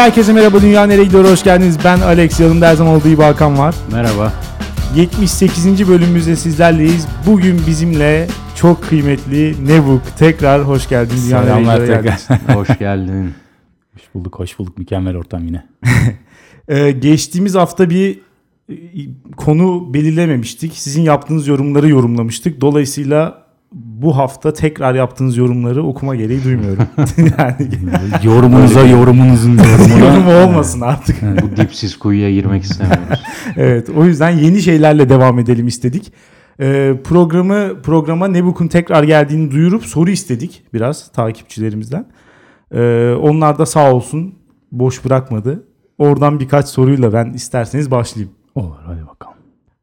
herkese merhaba Dünya Nereye Gidiyor hoş geldiniz. Ben Alex yanımda her zaman olduğu gibi Hakan var. Merhaba. 78. bölümümüzde sizlerleyiz. Bugün bizimle çok kıymetli Nebuk tekrar hoş geldin. Dünya Nereye Selamlar Gidiyor'a tekrar. Hoş geldin. Hoş bulduk, hoş bulduk. Mükemmel ortam yine. Ee, geçtiğimiz hafta bir e, konu belirlememiştik. Sizin yaptığınız yorumları yorumlamıştık. Dolayısıyla bu hafta tekrar yaptığınız yorumları okuma gereği duymuyorum. yani Yorumunuza yorumunuzun yorumuna. yorum olmasın artık. Bu dipsiz kuyuya girmek istemiyoruz. Evet o yüzden yeni şeylerle devam edelim istedik. Ee, programı programa Nebuk'un tekrar geldiğini duyurup soru istedik biraz takipçilerimizden. Ee, onlar da sağ olsun boş bırakmadı. Oradan birkaç soruyla ben isterseniz başlayayım. Olur hadi bakalım.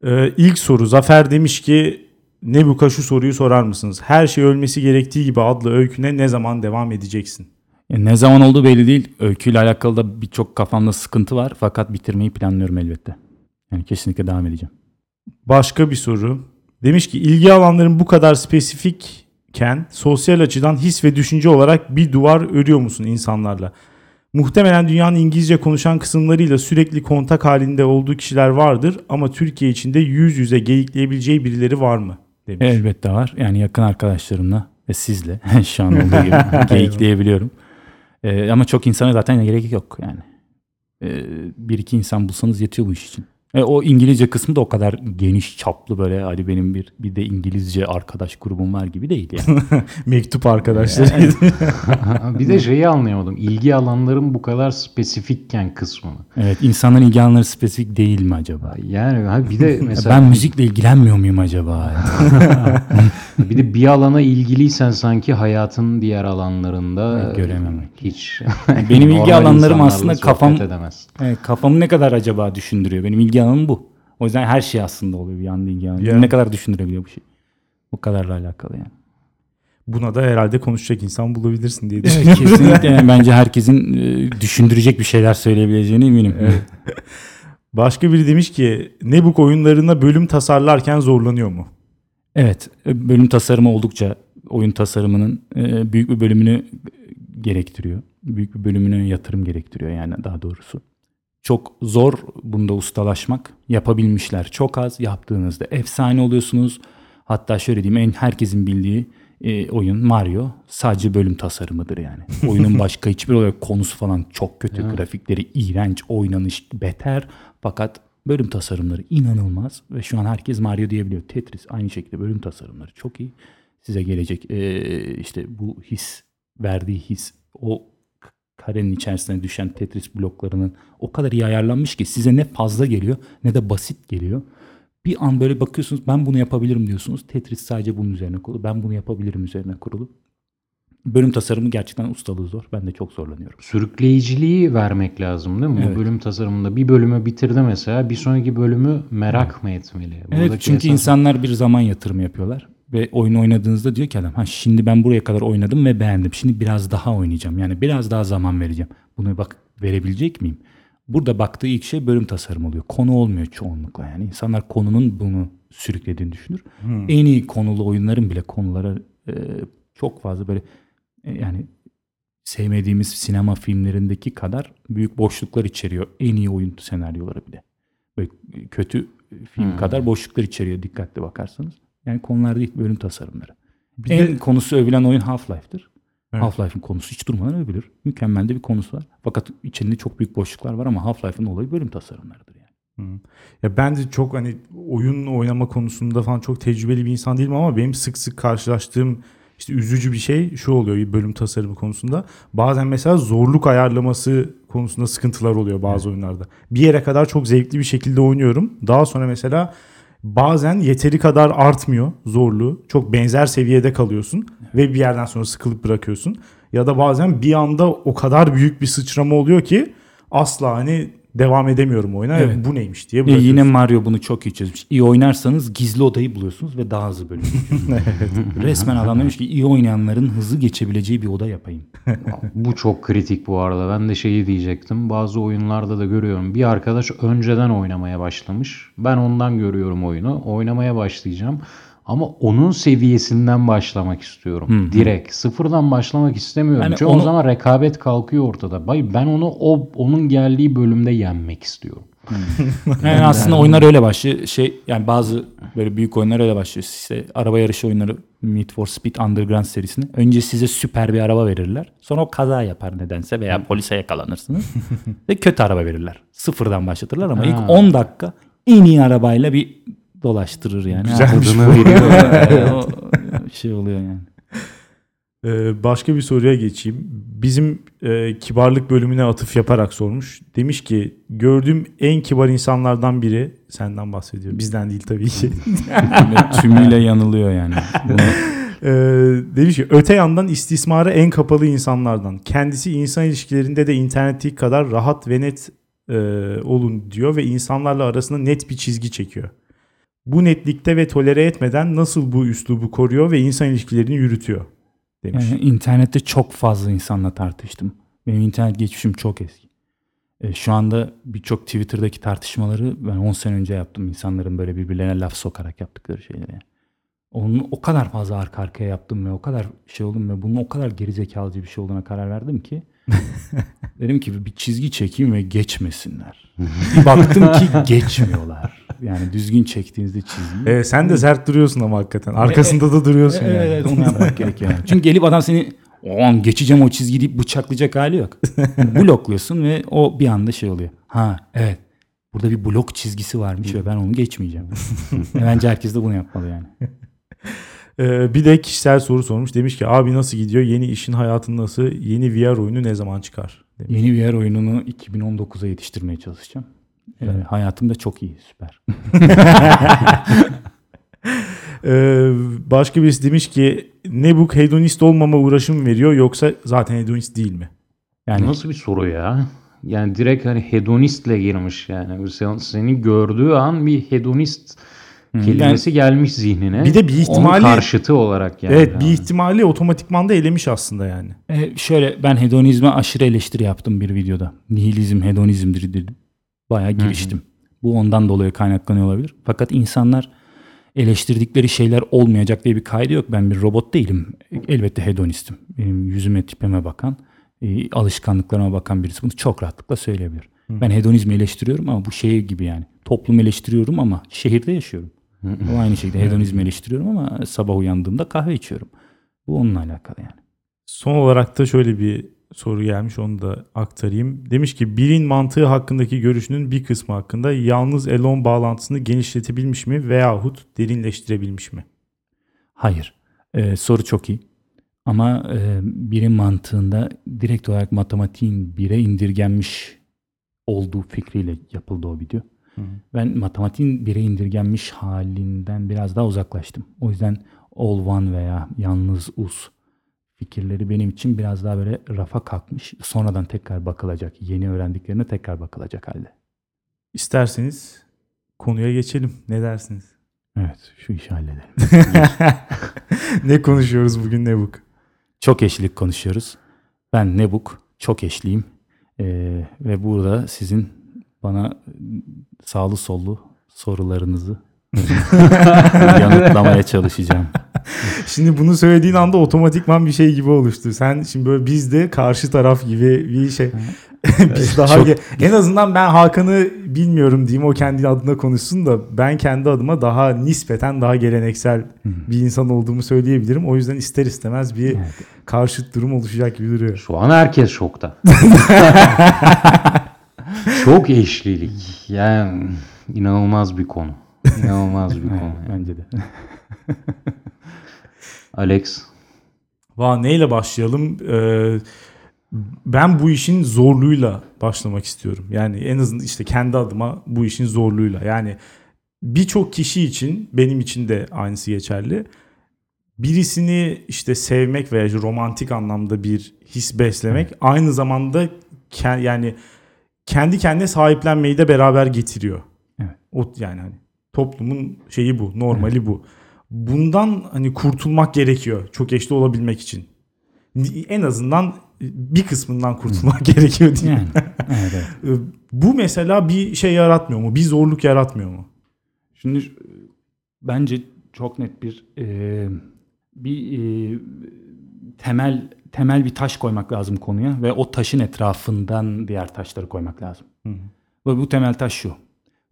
Ee, ilk soru Zafer demiş ki Nebuk'a şu soruyu sorar mısınız? Her şey ölmesi gerektiği gibi adlı öyküne ne zaman devam edeceksin? Ya ne zaman olduğu belli değil. Öyküyle alakalı da birçok kafamda sıkıntı var. Fakat bitirmeyi planlıyorum elbette. Yani kesinlikle devam edeceğim. Başka bir soru. Demiş ki ilgi alanların bu kadar spesifikken sosyal açıdan his ve düşünce olarak bir duvar örüyor musun insanlarla? Muhtemelen dünyanın İngilizce konuşan kısımlarıyla sürekli kontak halinde olduğu kişiler vardır ama Türkiye içinde yüz yüze geyikleyebileceği birileri var mı? Demiş. Elbette var. Yani yakın arkadaşlarımla ve sizle şu an olduğu gibi geyikleyebiliyorum. Ee, ama çok insana zaten gerek yok yani. Ee, bir iki insan bulsanız yetiyor bu iş için. E, o İngilizce kısmı da o kadar geniş çaplı böyle hadi benim bir bir de İngilizce arkadaş grubum var gibi değil yani. Mektup arkadaşlar. bir de şeyi anlayamadım. İlgi alanların bu kadar spesifikken kısmını. evet insanların ilgi alanları spesifik değil mi acaba? Yani bir de mesela ben müzikle ilgilenmiyor muyum acaba? bir de bir alana ilgiliysen sanki hayatın diğer alanlarında Evet, görememek. hiç Benim ilgi alanlarım aslında kafam- edemez. Evet, kafamı ne kadar acaba düşündürüyor? Benim ilgi alanım bu. O yüzden her şey aslında oluyor bir yanda ilgi alanı. Ya. Ne kadar düşündürebiliyor bu şey? Bu kadarla alakalı yani. Buna da herhalde konuşacak insan bulabilirsin diye düşünüyorum. kesinlikle yani bence herkesin e, düşündürecek bir şeyler söyleyebileceğine eminim. Başka biri demiş ki Nebuk oyunlarına bölüm tasarlarken zorlanıyor mu? Evet, e, bölüm tasarımı oldukça oyun tasarımının e, büyük bir bölümünü gerektiriyor. Büyük bir bölümüne yatırım gerektiriyor yani daha doğrusu. Çok zor bunda ustalaşmak. Yapabilmişler çok az. Yaptığınızda efsane oluyorsunuz. Hatta şöyle diyeyim en herkesin bildiği e, oyun Mario sadece bölüm tasarımıdır yani. Oyunun başka hiçbir olay konusu falan çok kötü. Grafikleri iğrenç, oynanış beter. Fakat bölüm tasarımları inanılmaz ve şu an herkes Mario diyebiliyor. Tetris aynı şekilde bölüm tasarımları çok iyi. Size gelecek e, işte bu his, verdiği his, o karenin içerisine düşen Tetris bloklarının o kadar iyi ayarlanmış ki size ne fazla geliyor ne de basit geliyor. Bir an böyle bakıyorsunuz ben bunu yapabilirim diyorsunuz. Tetris sadece bunun üzerine kurulu. Ben bunu yapabilirim üzerine kurulu. Bölüm tasarımı gerçekten ustalığı zor. Ben de çok zorlanıyorum. Sürükleyiciliği vermek lazım değil mi? Evet. Bu bölüm tasarımında bir bölümü bitirdi mesela bir sonraki bölümü merak mı etmeli? Evet Buradaki çünkü esas- insanlar bir zaman yatırımı yapıyorlar. Ve oyunu oynadığınızda diyor ki adam ha şimdi ben buraya kadar oynadım ve beğendim. Şimdi biraz daha oynayacağım. Yani biraz daha zaman vereceğim. Bunu bak verebilecek miyim? Burada baktığı ilk şey bölüm tasarımı oluyor. Konu olmuyor çoğunlukla yani. insanlar konunun bunu sürüklediğini düşünür. En iyi konulu oyunların bile konulara e, çok fazla böyle e, yani sevmediğimiz sinema filmlerindeki kadar büyük boşluklar içeriyor. En iyi oyun senaryoları bile. Böyle kötü film kadar boşluklar içeriyor dikkatli bakarsanız. Yani konular değil bölüm tasarımları. Bir en de- konusu övülen oyun Half-Life'dır. Evet. Half-Life'ın konusu hiç durmadan övülür. Mükemmel de bir konusu var. Fakat içinde çok büyük boşluklar var ama Half-Life'ın olayı bölüm tasarımlarıdır yani. Ya ben de çok hani oyun oynama konusunda falan çok tecrübeli bir insan değilim ama benim sık sık karşılaştığım işte üzücü bir şey şu oluyor bir bölüm tasarımı konusunda. Bazen mesela zorluk ayarlaması konusunda sıkıntılar oluyor bazı oyunlarda. Bir yere kadar çok zevkli bir şekilde oynuyorum. Daha sonra mesela bazen yeteri kadar artmıyor zorluğu. Çok benzer seviyede kalıyorsun ve bir yerden sonra sıkılıp bırakıyorsun. Ya da bazen bir anda o kadar büyük bir sıçrama oluyor ki asla hani devam edemiyorum oyuna. Evet. Bu neymiş diye bırakıyorsun. yine Mario bunu çok iyi çözmüş. İyi oynarsanız gizli odayı buluyorsunuz ve daha hızlı bölüm. Resmen adam demiş ki iyi oynayanların hızlı geçebileceği bir oda yapayım. Bu çok kritik bu arada. Ben de şeyi diyecektim. Bazı oyunlarda da görüyorum. Bir arkadaş önceden oynamaya başlamış. Ben ondan görüyorum oyunu. Oynamaya başlayacağım. Ama onun seviyesinden başlamak istiyorum. Direkt sıfırdan başlamak istemiyorum. Yani Çünkü onu- o zaman rekabet kalkıyor ortada. Bay ben onu o onun geldiği bölümde yenmek istiyorum. Yani aslında oyunlar öyle başlıyor. Şey yani bazı böyle büyük oyunlar öyle başlıyor. İşte araba yarışı oyunları Need for Speed Underground serisini. Önce size süper bir araba verirler. Sonra o kaza yapar nedense veya polise yakalanırsınız. ve kötü araba verirler. Sıfırdan başlatırlar ama Ha. ilk 10 dakika en iyi arabayla bir dolaştırır yani. Güzelmiş bu. Yani o şey oluyor yani. Ee, başka bir soruya geçeyim. Bizim e, kibarlık bölümüne atıf yaparak sormuş. Demiş ki gördüğüm en kibar insanlardan biri senden bahsediyor. Bizden değil tabii ki. Tümüyle yanılıyor yani. Bunu Ee, demiş ki öte yandan istismara en kapalı insanlardan. Kendisi insan ilişkilerinde de internetteki kadar rahat ve net e, olun diyor ve insanlarla arasında net bir çizgi çekiyor. Bu netlikte ve tolere etmeden nasıl bu üslubu koruyor ve insan ilişkilerini yürütüyor demiş. Yani internette çok fazla insanla tartıştım. Benim internet geçmişim çok eski. E, şu anda birçok Twitter'daki tartışmaları ben 10 sene önce yaptım. İnsanların böyle birbirlerine laf sokarak yaptıkları şeyleri. yani. Onun o kadar fazla arka arkaya yaptım ve o kadar şey oldum ve bunun o kadar gerizekalıcı bir şey olduğuna karar verdim ki dedim ki bir çizgi çekeyim ve geçmesinler. bir baktım ki geçmiyorlar. Yani düzgün çektiğinizde çizgiyi. Ee, sen de sert duruyorsun ama hakikaten. Arkasında da duruyorsun Evet, yani. evet onu yapmak gerekiyor. Yani. Çünkü gelip adam seni o an geçeceğim o çizgiyi deyip bıçaklayacak hali yok. Blokluyorsun ve o bir anda şey oluyor. Ha evet burada bir blok çizgisi varmış ve ben onu geçmeyeceğim. Bence herkes de bunu yapmalı yani. Ee, bir de kişisel soru sormuş. Demiş ki abi nasıl gidiyor? Yeni işin hayatın nasıl? Yeni VR oyunu ne zaman çıkar? Demiş. Yeni yer oyununu 2019'a yetiştirmeye çalışacağım. Ee, hayatım da çok iyi süper. Ee, başka birisi demiş ki ne bu hedonist olmama uğraşım veriyor yoksa zaten hedonist değil mi? Yani Nasıl bir soru ya? Yani direkt hani hedonistle girmiş yani. Sen, seni gördüğü an bir hedonist kelimesi gelmiş zihnine. Bir de bir Onun ihtimali- karşıtı olarak yani. evet bir ihtimali otomatikman da elemiş aslında yani. E, şöyle ben hedonizme aşırı eleştiri yaptım bir videoda. Nihilizm hedonizmdir dedim. Bayağı giriştim. Bu ondan dolayı kaynaklanıyor olabilir. Fakat insanlar eleştirdikleri şeyler olmayacak diye bir kaydı yok. Ben bir robot değilim. Elbette hedonistim. Benim yüzüme tipime bakan, e, alışkanlıklarıma bakan birisi bunu çok rahatlıkla söyleyebilir. Ben hedonizmi eleştiriyorum ama bu şey gibi yani. Toplum eleştiriyorum ama şehirde yaşıyorum. O aynı şekilde hedonizmi eleştiriyorum ama sabah uyandığımda kahve içiyorum. Bu onunla alakalı yani. Son olarak da şöyle bir soru gelmiş onu da aktarayım. Demiş ki birin mantığı hakkındaki görüşünün bir kısmı hakkında yalnız elon bağlantısını genişletebilmiş mi veyahut derinleştirebilmiş mi? Hayır. Ee, soru çok iyi. Ama e, birin mantığında direkt olarak matematiğin bire indirgenmiş olduğu fikriyle yapıldı o video. Ben matematiğin bire indirgenmiş halinden biraz daha uzaklaştım. O yüzden all one veya yalnız us fikirleri benim için biraz daha böyle rafa kalkmış. Sonradan tekrar bakılacak. Yeni öğrendiklerine tekrar bakılacak halde. İsterseniz konuya geçelim. Ne dersiniz? Evet şu işi halledelim. ne konuşuyoruz bugün Nebuk? Çok eşlilik konuşuyoruz. Ben Nebuk, çok eşliyim. Ee, ve burada sizin bana sağlı sollu sorularınızı yanıtlamaya çalışacağım. Şimdi bunu söylediğin anda otomatikman bir şey gibi oluştu. Sen şimdi böyle biz de karşı taraf gibi bir şey. biz daha Çok- en azından ben Hakan'ı bilmiyorum diyeyim o kendi adına konuşsun da ben kendi adıma daha nispeten daha geleneksel bir insan olduğumu söyleyebilirim. O yüzden ister istemez bir Evet. karşıt durum oluşacak gibi duruyor. Şu an herkes şokta. Çok eşlilik. Yani inanılmaz bir konu. İnanılmaz bir konu. Evet, bence de. Alex Va neyle başlayalım? Ee, ben bu işin zorluğuyla başlamak istiyorum. Yani en azından işte kendi adıma bu işin zorluğuyla. Yani birçok kişi için benim için de aynısı geçerli. Birisini işte sevmek veya romantik anlamda bir his beslemek aynı zamanda yani kendi kendine sahiplenmeyi de beraber getiriyor. Evet. O yani hani toplumun şeyi bu, normali bu. Bundan hani kurtulmak gerekiyor çok eşli olabilmek için. En azından bir kısmından kurtulmak gerekiyor değil mi? Yani, evet, evet. Bu mesela bir şey yaratmıyor mu? Bir zorluk yaratmıyor mu? Şimdi bence çok net bir e, bir e, temel temel bir taş koymak lazım konuya ve o taşın etrafından diğer taşları koymak lazım. Ve bu temel taş şu.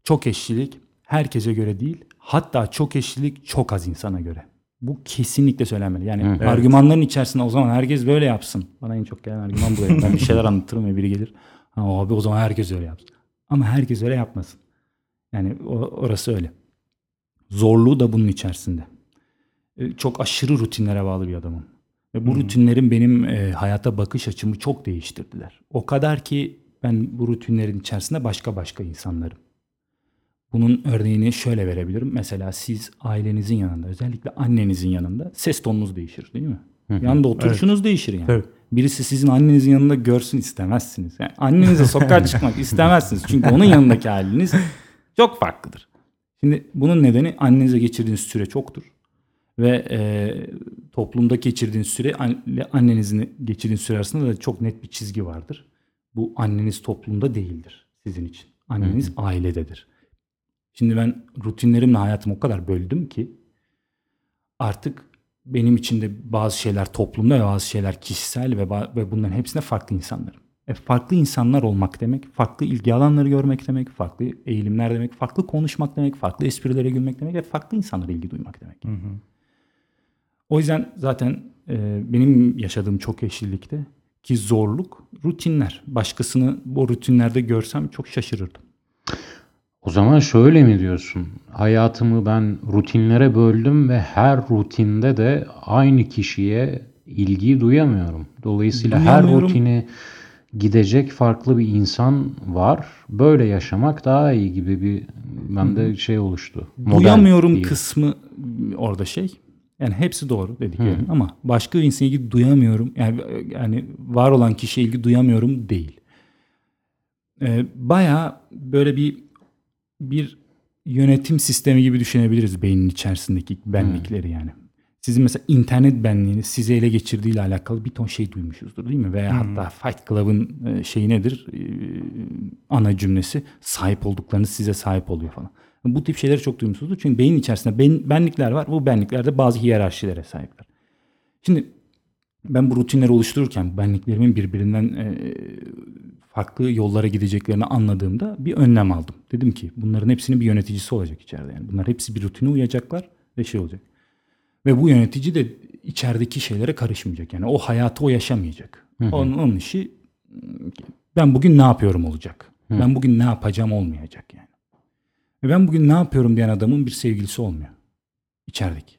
Çok eşlilik herkese göre değil. Hatta çok eşlilik çok az insana göre. Bu kesinlikle söylenmeli. Yani Hı. Evet. argümanların içerisinde o zaman herkes böyle yapsın. Bana en çok gelen argüman bu. Ben bir şeyler anlatırım ve biri gelir. Ha, abi o zaman herkes öyle yapsın. Ama herkes öyle yapmasın. Yani orası öyle. Zorluğu da bunun içerisinde. E, Çok aşırı rutinlere bağlı bir adamım. Ve bu rutinlerin benim e, hayata bakış açımı çok değiştirdiler. O kadar ki ben bu rutinlerin içerisinde başka başka insanlarım. Bunun örneğini şöyle verebilirim. Mesela siz ailenizin yanında, özellikle annenizin yanında ses tonunuz değişir değil mi? Yanında oturuşunuz değişir yani. Tabii. Birisi sizin annenizin yanında görsün istemezsiniz. Yani annenize sokağa çıkmak istemezsiniz. Çünkü onun yanındaki haliniz çok farklıdır. Şimdi bunun nedeni annenize geçirdiğiniz süre çoktur. Ve e, toplumda geçirdiğiniz süre annenizin geçirdiğiniz süre arasında da çok net bir çizgi vardır. Bu anneniz toplumda değildir sizin için. Anneniz ailededir. Şimdi ben rutinlerimle hayatımı o kadar böldüm ki artık benim için de bazı şeyler toplumda ve bazı şeyler kişisel ve, ve bunların hepsinde farklı insanlarım. E, farklı insanlar olmak demek, farklı ilgi alanları görmek demek, farklı eğilimler demek, farklı konuşmak demek, farklı esprilere gülmek demek ve farklı insanlara ilgi duymak demek. O yüzden zaten e, benim yaşadığım çok eşlilikte ki zorluk rutinler. Başkasını bu rutinlerde görsem çok şaşırırdım. O zaman şöyle mi diyorsun? Hayatımı ben rutinlere böldüm ve her rutinde de aynı kişiye ilgi duyamıyorum. Dolayısıyla her Duyamıyorum. rutini gidecek farklı bir insan var. Böyle yaşamak daha iyi gibi bir bende şey oluştu. Model Duyamıyorum diyeyim. kısmı orada şey. Yani hepsi doğru dediklerim ama başka bir insana ilgi duyamıyorum. Yani yani var olan kişiye ilgi duyamıyorum değil. Ee, bayağı böyle bir bir yönetim sistemi gibi düşünebiliriz beynin içerisindeki benlikleri yani. Sizin mesela internet benliğiniz sizi ele geçirdiğiyle alakalı bir ton şey duymuşuzdur değil mi? Veya hatta Fight Club'ın e, şeyi nedir? E, ana cümlesi sahip olduklarınız size sahip oluyor falan. Bu tip şeyleri çok duymuşuzdur. Çünkü beyin içerisinde ben, benlikler var. Bu benliklerde bazı hiyerarşilere sahipler. Şimdi ben bu rutinleri oluştururken benliklerimin birbirinden e, farklı yollara gideceklerini anladığımda bir önlem aldım. Dedim ki bunların hepsinin bir yöneticisi olacak içeride. Yani bunlar hepsi bir rutine uyacaklar ve şey olacak. Ve bu yönetici de içerideki şeylere karışmayacak. Yani o hayatı o yaşamayacak. Onun, onun işi ben bugün ne yapıyorum olacak. Ben bugün ne yapacağım olmayacak yani. Ve ben bugün ne yapıyorum diyen adamın bir sevgilisi olmuyor. İçerideki.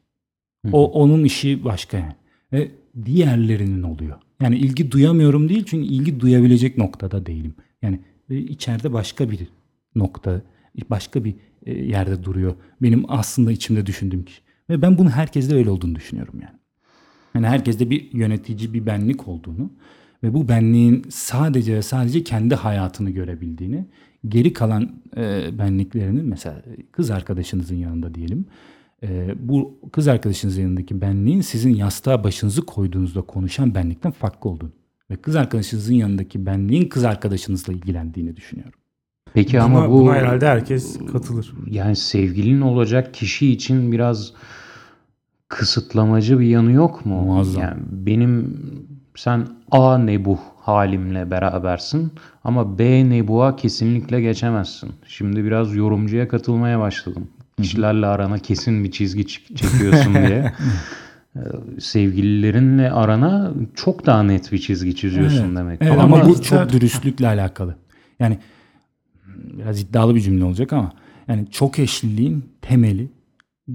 O onun işi başka yani. Ve diğerlerinin oluyor. Yani ilgi duyamıyorum değil çünkü ilgi duyabilecek noktada değilim. Yani e, içeride başka bir nokta, başka bir e, yerde duruyor. Benim aslında içimde düşündüğüm kişi. Ve ben bunu herkeste öyle olduğunu düşünüyorum yani. Yani herkeste bir yönetici, bir benlik olduğunu ve bu benliğin sadece ve sadece kendi hayatını görebildiğini, geri kalan e, benliklerinin mesela kız arkadaşınızın yanında diyelim, e, bu kız arkadaşınızın yanındaki benliğin sizin yastığa başınızı koyduğunuzda konuşan benlikten farklı olduğunu ve kız arkadaşınızın yanındaki benliğin kız arkadaşınızla ilgilendiğini düşünüyorum. Peki Buna, ama bu buna herhalde herkes katılır. yani sevgilin olacak kişi için biraz kısıtlamacı bir yanı yok mu? Muazzam. Yani benim sen A nebuh halimle berabersin ama B nebuğa kesinlikle geçemezsin. Şimdi biraz yorumcuya katılmaya başladım. Kişilerle arana kesin bir çizgi çekiyorsun diye. Ee, Sevgililerinle arana çok daha net bir çizgi çiziyorsun Evet. demek. Evet, Ama, ama, bu çok dürüstlükle alakalı. Yani biraz iddialı bir cümle olacak ama yani çok eşliliğin temeli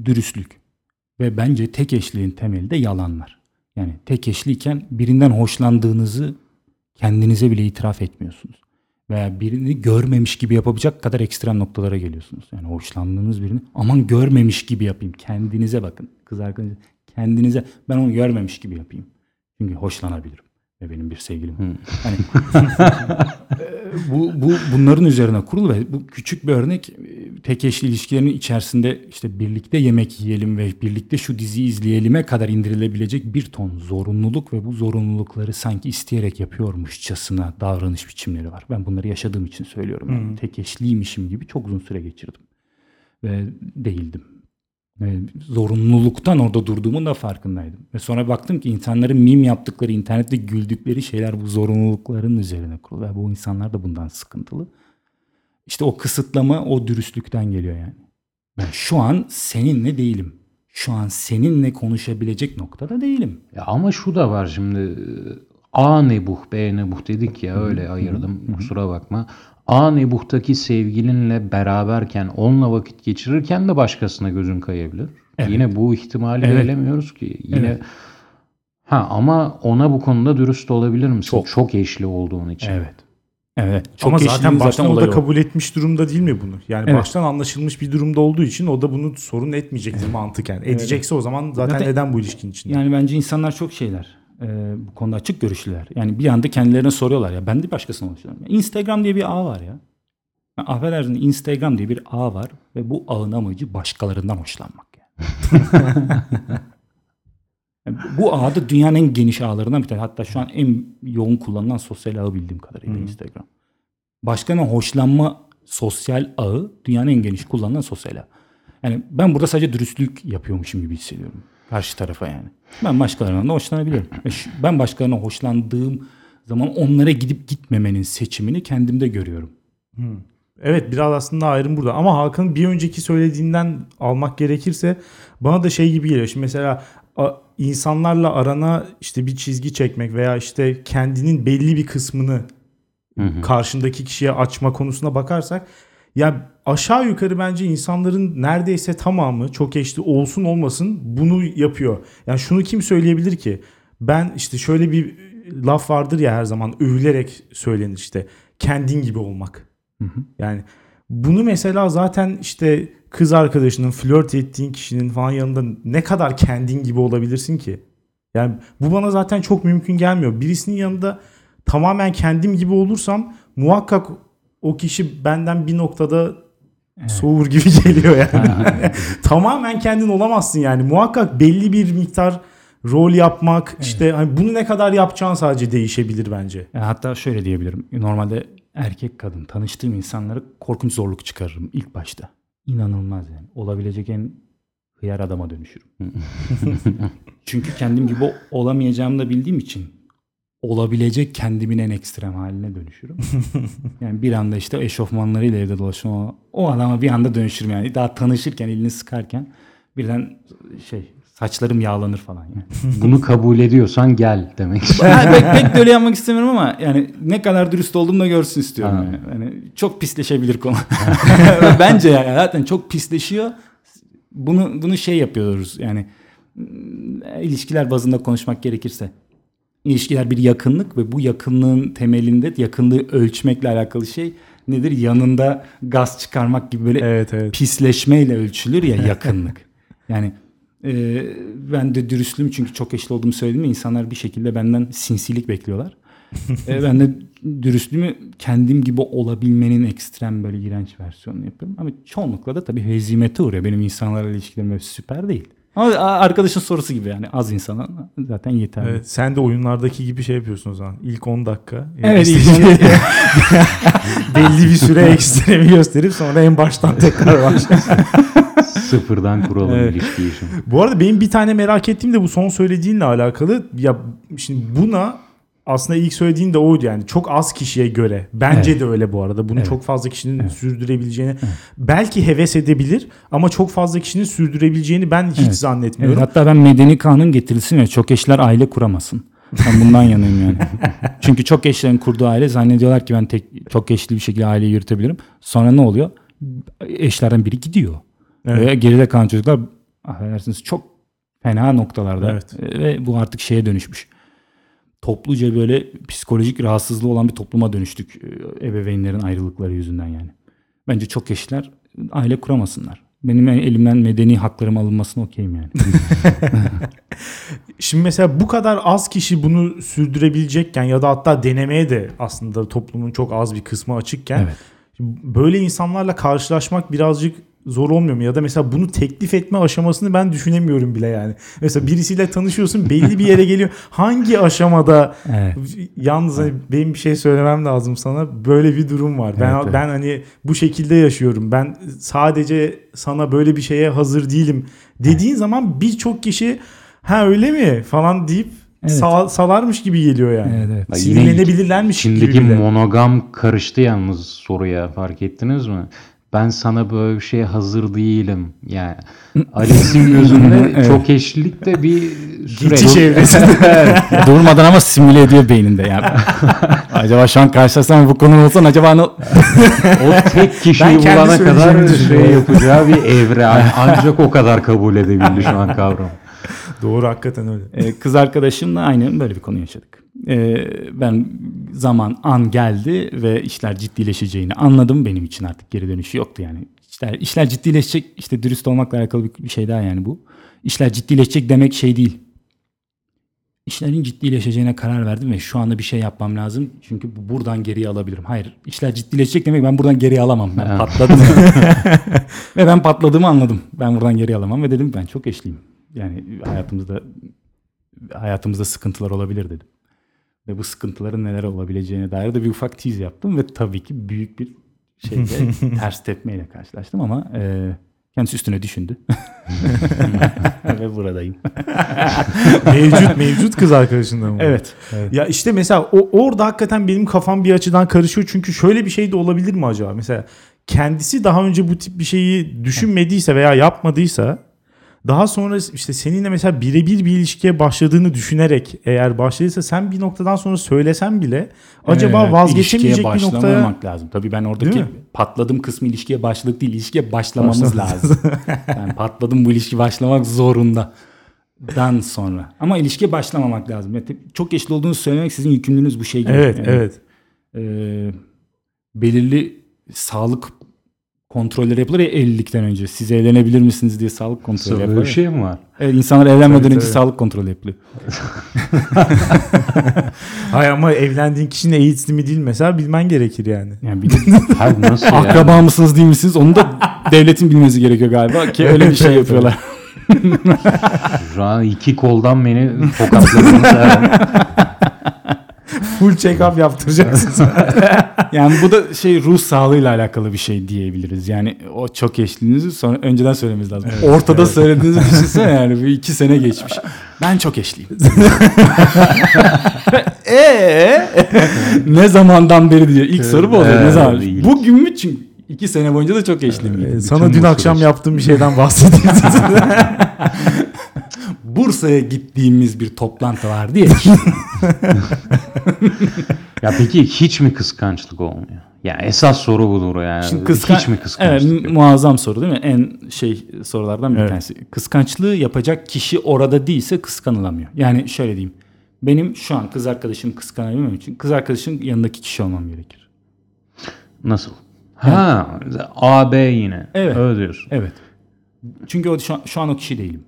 dürüstlük. Ve bence tek eşliliğin temeli de yalanlar. Yani tek eşliyken birinden hoşlandığınızı kendinize bile itiraf etmiyorsunuz. Veya birini görmemiş gibi yapabilecek kadar ekstrem noktalara geliyorsunuz. Yani hoşlandığınız birini aman görmemiş gibi yapayım. Kendinize bakın. Kız arkadaşınız kendinize ben onu görmemiş gibi yapayım. Çünkü hoşlanabilirim. Benim bir sevgilim. var. Hani bu, bu bunların üzerine kurulu ve bu küçük bir örnek e, tek eşli ilişkilerin içerisinde işte birlikte yemek yiyelim ve birlikte şu diziyi izleyelim'e kadar indirilebilecek bir ton zorunluluk ve bu zorunlulukları sanki isteyerek yapıyormuşçasına davranış biçimleri var. Ben bunları yaşadığım için söylüyorum. Yani tek eşliymişim gibi çok uzun süre geçirdim ve değildim. E, zorunluluktan orada durduğumun da farkındaydım. Ve sonra baktım ki insanların mim yaptıkları, internette güldükleri şeyler bu zorunlulukların üzerine kurulu. Ve bu insanlar da bundan sıkıntılı. İşte o kısıtlama o dürüstlükten geliyor yani. Ben şu an seninle değilim. Şu an seninle konuşabilecek noktada değilim. Ya ama şu da var şimdi A nebuh B nebuh dedik ya öyle ayırdım kusura bakma. A nebuhtaki sevgilinle beraberken onunla vakit geçirirken de başkasına gözün kayabilir. Yine bu ihtimali Evet. elemiyoruz ki. Yine Evet. ha ama ona bu konuda dürüst olabilir misin? Çok. Çok, eşli olduğun için. Evet. Evet. Çok Ama zaten baştan o da olayı o. kabul etmiş durumda değil mi bunu? Yani Evet. baştan anlaşılmış bir durumda olduğu için o da bunu sorun etmeyecektir mantıken. Edecekse o zaman zaten, Zaten- neden bu ilişkin içinde? Yani bence insanlar çok şeyler. Ee, bu konuda açık görüşlüler. Yani bir anda kendilerine soruyorlar ya ben de başkasına hoşlanıyorum. Ya Instagram diye bir ağ var ya. ya affedersin Instagram diye bir ağ var ve bu ağın amacı başkalarından hoşlanmak. Yani. Yani bu ağ da dünyanın en geniş ağlarından bir tanesi. Hatta şu an en yoğun kullanılan sosyal ağı bildiğim kadarıyla Instagram. Başkalarından hoşlanma sosyal ağı dünyanın en geniş kullanılan sosyal ağı. Yani ben burada sadece dürüstlük yapıyormuşum gibi hissediyorum. Karşı tarafa yani. Ben başkalarından da hoşlanabilirim. Ben başkalarına hoşlandığım zaman onlara gidip gitmemenin seçimini kendimde görüyorum. Evet biraz aslında ayrım burada. Ama Hakan'ın bir önceki söylediğinden almak gerekirse bana da şey gibi geliyor. Şimdi mesela insanlarla arana işte bir çizgi çekmek veya işte kendinin belli bir kısmını karşındaki kişiye açma konusuna bakarsak ya aşağı yukarı bence insanların neredeyse tamamı çok eşli olsun olmasın bunu yapıyor. Yani şunu kim söyleyebilir ki? Ben işte şöyle bir laf vardır ya her zaman övülerek söylenir işte kendin gibi olmak. Yani bunu mesela zaten işte kız arkadaşının flört ettiğin kişinin falan yanında ne kadar kendin gibi olabilirsin ki? Yani bu bana zaten çok mümkün gelmiyor. Birisinin yanında tamamen kendim gibi olursam muhakkak o kişi benden bir noktada soğur gibi geliyor yani. tamamen kendin olamazsın yani. Muhakkak belli bir miktar rol yapmak işte hani bunu ne kadar yapacağın sadece değişebilir bence. Ya hatta şöyle diyebilirim. Normalde erkek kadın tanıştığım insanları korkunç zorluk çıkarırım ilk başta. İnanılmaz yani. Olabilecek en hıyar adama dönüşürüm. Çünkü kendim gibi olamayacağımı da bildiğim için olabilecek kendimin en ekstrem haline dönüşürüm. yani bir anda işte eşofmanlarıyla evde dolaşan o, o adama bir anda dönüşürüm yani. Daha tanışırken elini sıkarken birden şey saçlarım yağlanır falan yani. Bunu kabul ediyorsan gel demek. Yani pek, pek de öyle yapmak istemiyorum ama yani ne kadar dürüst olduğumu da görsün istiyorum. Ha. Yani. yani çok pisleşebilir konu. Bence yani zaten çok pisleşiyor. Bunu bunu şey yapıyoruz yani mm, ilişkiler bazında konuşmak gerekirse. İlişkiler bir yakınlık ve bu yakınlığın temelinde yakınlığı ölçmekle alakalı şey nedir? Yanında gaz çıkarmak gibi böyle Evet evet. pisleşmeyle ölçülür ya yakınlık. Yani e, ben de dürüstlüğüm çünkü çok eşli olduğumu söyledim ya insanlar bir şekilde benden sinsilik bekliyorlar. e, ben de dürüstlüğümü kendim gibi olabilmenin ekstrem böyle iğrenç versiyonunu yapıyorum. Ama çoğunlukla da tabii hezimete uğruyor. Benim insanlarla ilişkilerim süper değil. Ama arkadaşın sorusu gibi yani az insana zaten yeterli. Evet, sen de oyunlardaki gibi şey yapıyorsun o zaman. İlk 10 dakika. Evet, ilk işte- belli bir süre ekstremi gösterip sonra en baştan tekrar başlıyorsun. Sıfırdan kuralım Evet. ilişkiyi şimdi. bu arada benim bir tane merak ettiğim de bu son söylediğinle alakalı. Ya şimdi buna aslında ilk söylediğin de oydu yani. Çok az kişiye göre. Bence Evet. de öyle bu arada. Bunu Evet. çok fazla kişinin sürdürebileceğini belki heves edebilir ama çok fazla kişinin sürdürebileceğini ben hiç Evet. zannetmiyorum. Evet, hatta ben medeni kanun getirilsin ve çok eşler aile kuramasın. Ben bundan yanayım yani. Çünkü çok eşlerin kurduğu aile zannediyorlar ki ben tek çok eşli bir şekilde aileyi yürütebilirim. Sonra ne oluyor? Eşlerden biri gidiyor. Evet. Ve geride kalan çocuklar affedersiniz çok fena noktalarda. Evet. Ve bu artık şeye dönüşmüş. Topluca böyle psikolojik rahatsızlığı olan bir topluma dönüştük e, ebeveynlerin ayrılıkları yüzünden yani. Bence çok eşler aile kuramasınlar. Benim elimden medeni haklarım alınmasına okeyim yani. Şimdi mesela bu kadar az kişi bunu sürdürebilecekken ya da hatta denemeye de aslında toplumun çok az bir kısmı açıkken Evet. böyle insanlarla karşılaşmak birazcık zor olmuyor mu? Ya da mesela bunu teklif etme aşamasını ben düşünemiyorum bile yani. Mesela birisiyle tanışıyorsun belli bir yere geliyor. Hangi aşamada Evet. yalnız hani benim bir şey söylemem lazım sana. Böyle bir durum var. Ben Evet, evet. ben hani bu şekilde yaşıyorum. Ben sadece sana böyle bir şeye hazır değilim dediğin zaman birçok kişi ha öyle mi falan deyip Evet. sal- salarmış gibi geliyor yani. Evet, evet. Sinirlenebilirlermiş gibi bile. monogam karıştı yalnız soruya fark ettiniz mi? Ben sana böyle bir şeye hazır değilim. Yani Alice'in gözünde Evet. çok eşlilik de bir süreç. Geçiş evresinde. Durmadan ama simüle ediyor beyninde yani. acaba şu an karşılaşsam bu konu olsan acaba ne... O tek kişiyi bulana kadar şey yapacağı bir evre. Ancak o kadar kabul edebildi şu an kavram. Doğru hakikaten öyle. Ee, kız arkadaşımla aynı böyle bir konu yaşadık. Ee, ben zaman an geldi ve işler ciddileşeceğini anladım. Benim için artık geri dönüşü yoktu yani. İşler, işler ciddileşecek işte dürüst olmakla alakalı bir, bir şey daha yani bu. İşler ciddileşecek demek şey değil. İşlerin ciddileşeceğine karar verdim ve şu anda bir şey yapmam lazım. Çünkü bu- buradan geriye alabilirim. Hayır işler ciddileşecek demek ben buradan geriye alamam. Ben Evet. patladım. ve ben patladığımı anladım. Ben buradan geriye alamam ve dedim ben çok eşliyim. Yani hayatımızda hayatımızda sıkıntılar olabilir dedim. Ve bu sıkıntıların neler olabileceğine dair de bir ufak tease yaptım ve tabii ki büyük bir şeyde ters tepmeyle karşılaştım ama e, kendisi üstüne düşündü. ve buradayım. mevcut mevcut kız arkadaşından mı? Evet. evet. Ya işte mesela o orada hakikaten benim kafam bir açıdan karışıyor. Çünkü şöyle bir şey de olabilir mi acaba? Mesela kendisi daha önce bu tip bir şeyi düşünmediyse veya yapmadıysa daha sonra işte seninle mesela birebir bir ilişkiye başladığını düşünerek eğer başladıysa sen bir noktadan sonra söylesen bile acaba Ee, vazgeçemeyecek bir noktaya başlamamak lazım. Tabii ben oradaki patladım kısmı ilişkiye başladık değil, ilişkiye başlamamız Başlamak lazım. ben patladım bu ilişki başlamak zorunda. Dan sonra. Ama ilişkiye başlamamak lazım. Yani çok eşli olduğunu söylemek sizin yükümlülüğünüz bu şey gibi. Evet, Yani, evet. e, belirli sağlık kontrolleri yapılır ya evlilikten önce. Siz evlenebilir misiniz diye sağlık kontrolü Böyle yapılır. bir şey mi var? Evet, insanlar evlenmeden Tabii, önce tabii. sağlık kontrolü yapılıyor. Hay ama evlendiğin kişinin AIDS'li mi değil mesela bilmen gerekir yani. Yani bir Hayır nasıl ya? akraba mısınız değil misiniz onu da devletin bilmesi gerekiyor galiba ki öyle bir şey yapıyorlar. Şu an iki koldan beni tokatladınız. Full check-up yaptıracaksın. Yani bu da şey ruh sağlığıyla alakalı bir şey diyebiliriz. Yani o çok eşliğinizi sonra önceden söylememiz lazım. Ortada söylediğinizi düşünsene yani bir iki sene geçmiş. Ben çok eşliyim. Eee ne zamandan beri diyor. İlk soru bu oluyor. Ne Evet, zaman? Bugün mü çünkü iki sene boyunca da çok eşliyim. Ee, Sana dün bu akşam süreç. yaptığım bir şeyden bahsedeyim. Bursa'ya gittiğimiz bir toplantı vardı ya. Ya peki hiç mi kıskançlık olmuyor? Ya esas soru budur yani. Şimdi kıskan- hiç mi kıskançlık Evet, yok? muazzam soru değil mi? En şey sorulardan bir Evet. tanesi. Kıskançlığı yapacak kişi orada değilse kıskanılamıyor. Yani şöyle diyeyim. Benim şu an kız arkadaşımı kıskanabilmem için kız arkadaşın yanındaki kişi olmam gerekir. Nasıl? Ha, A, B yine. Evet. Öyle diyorsun. Evet. Çünkü o şu an, şu an o kişi değilim.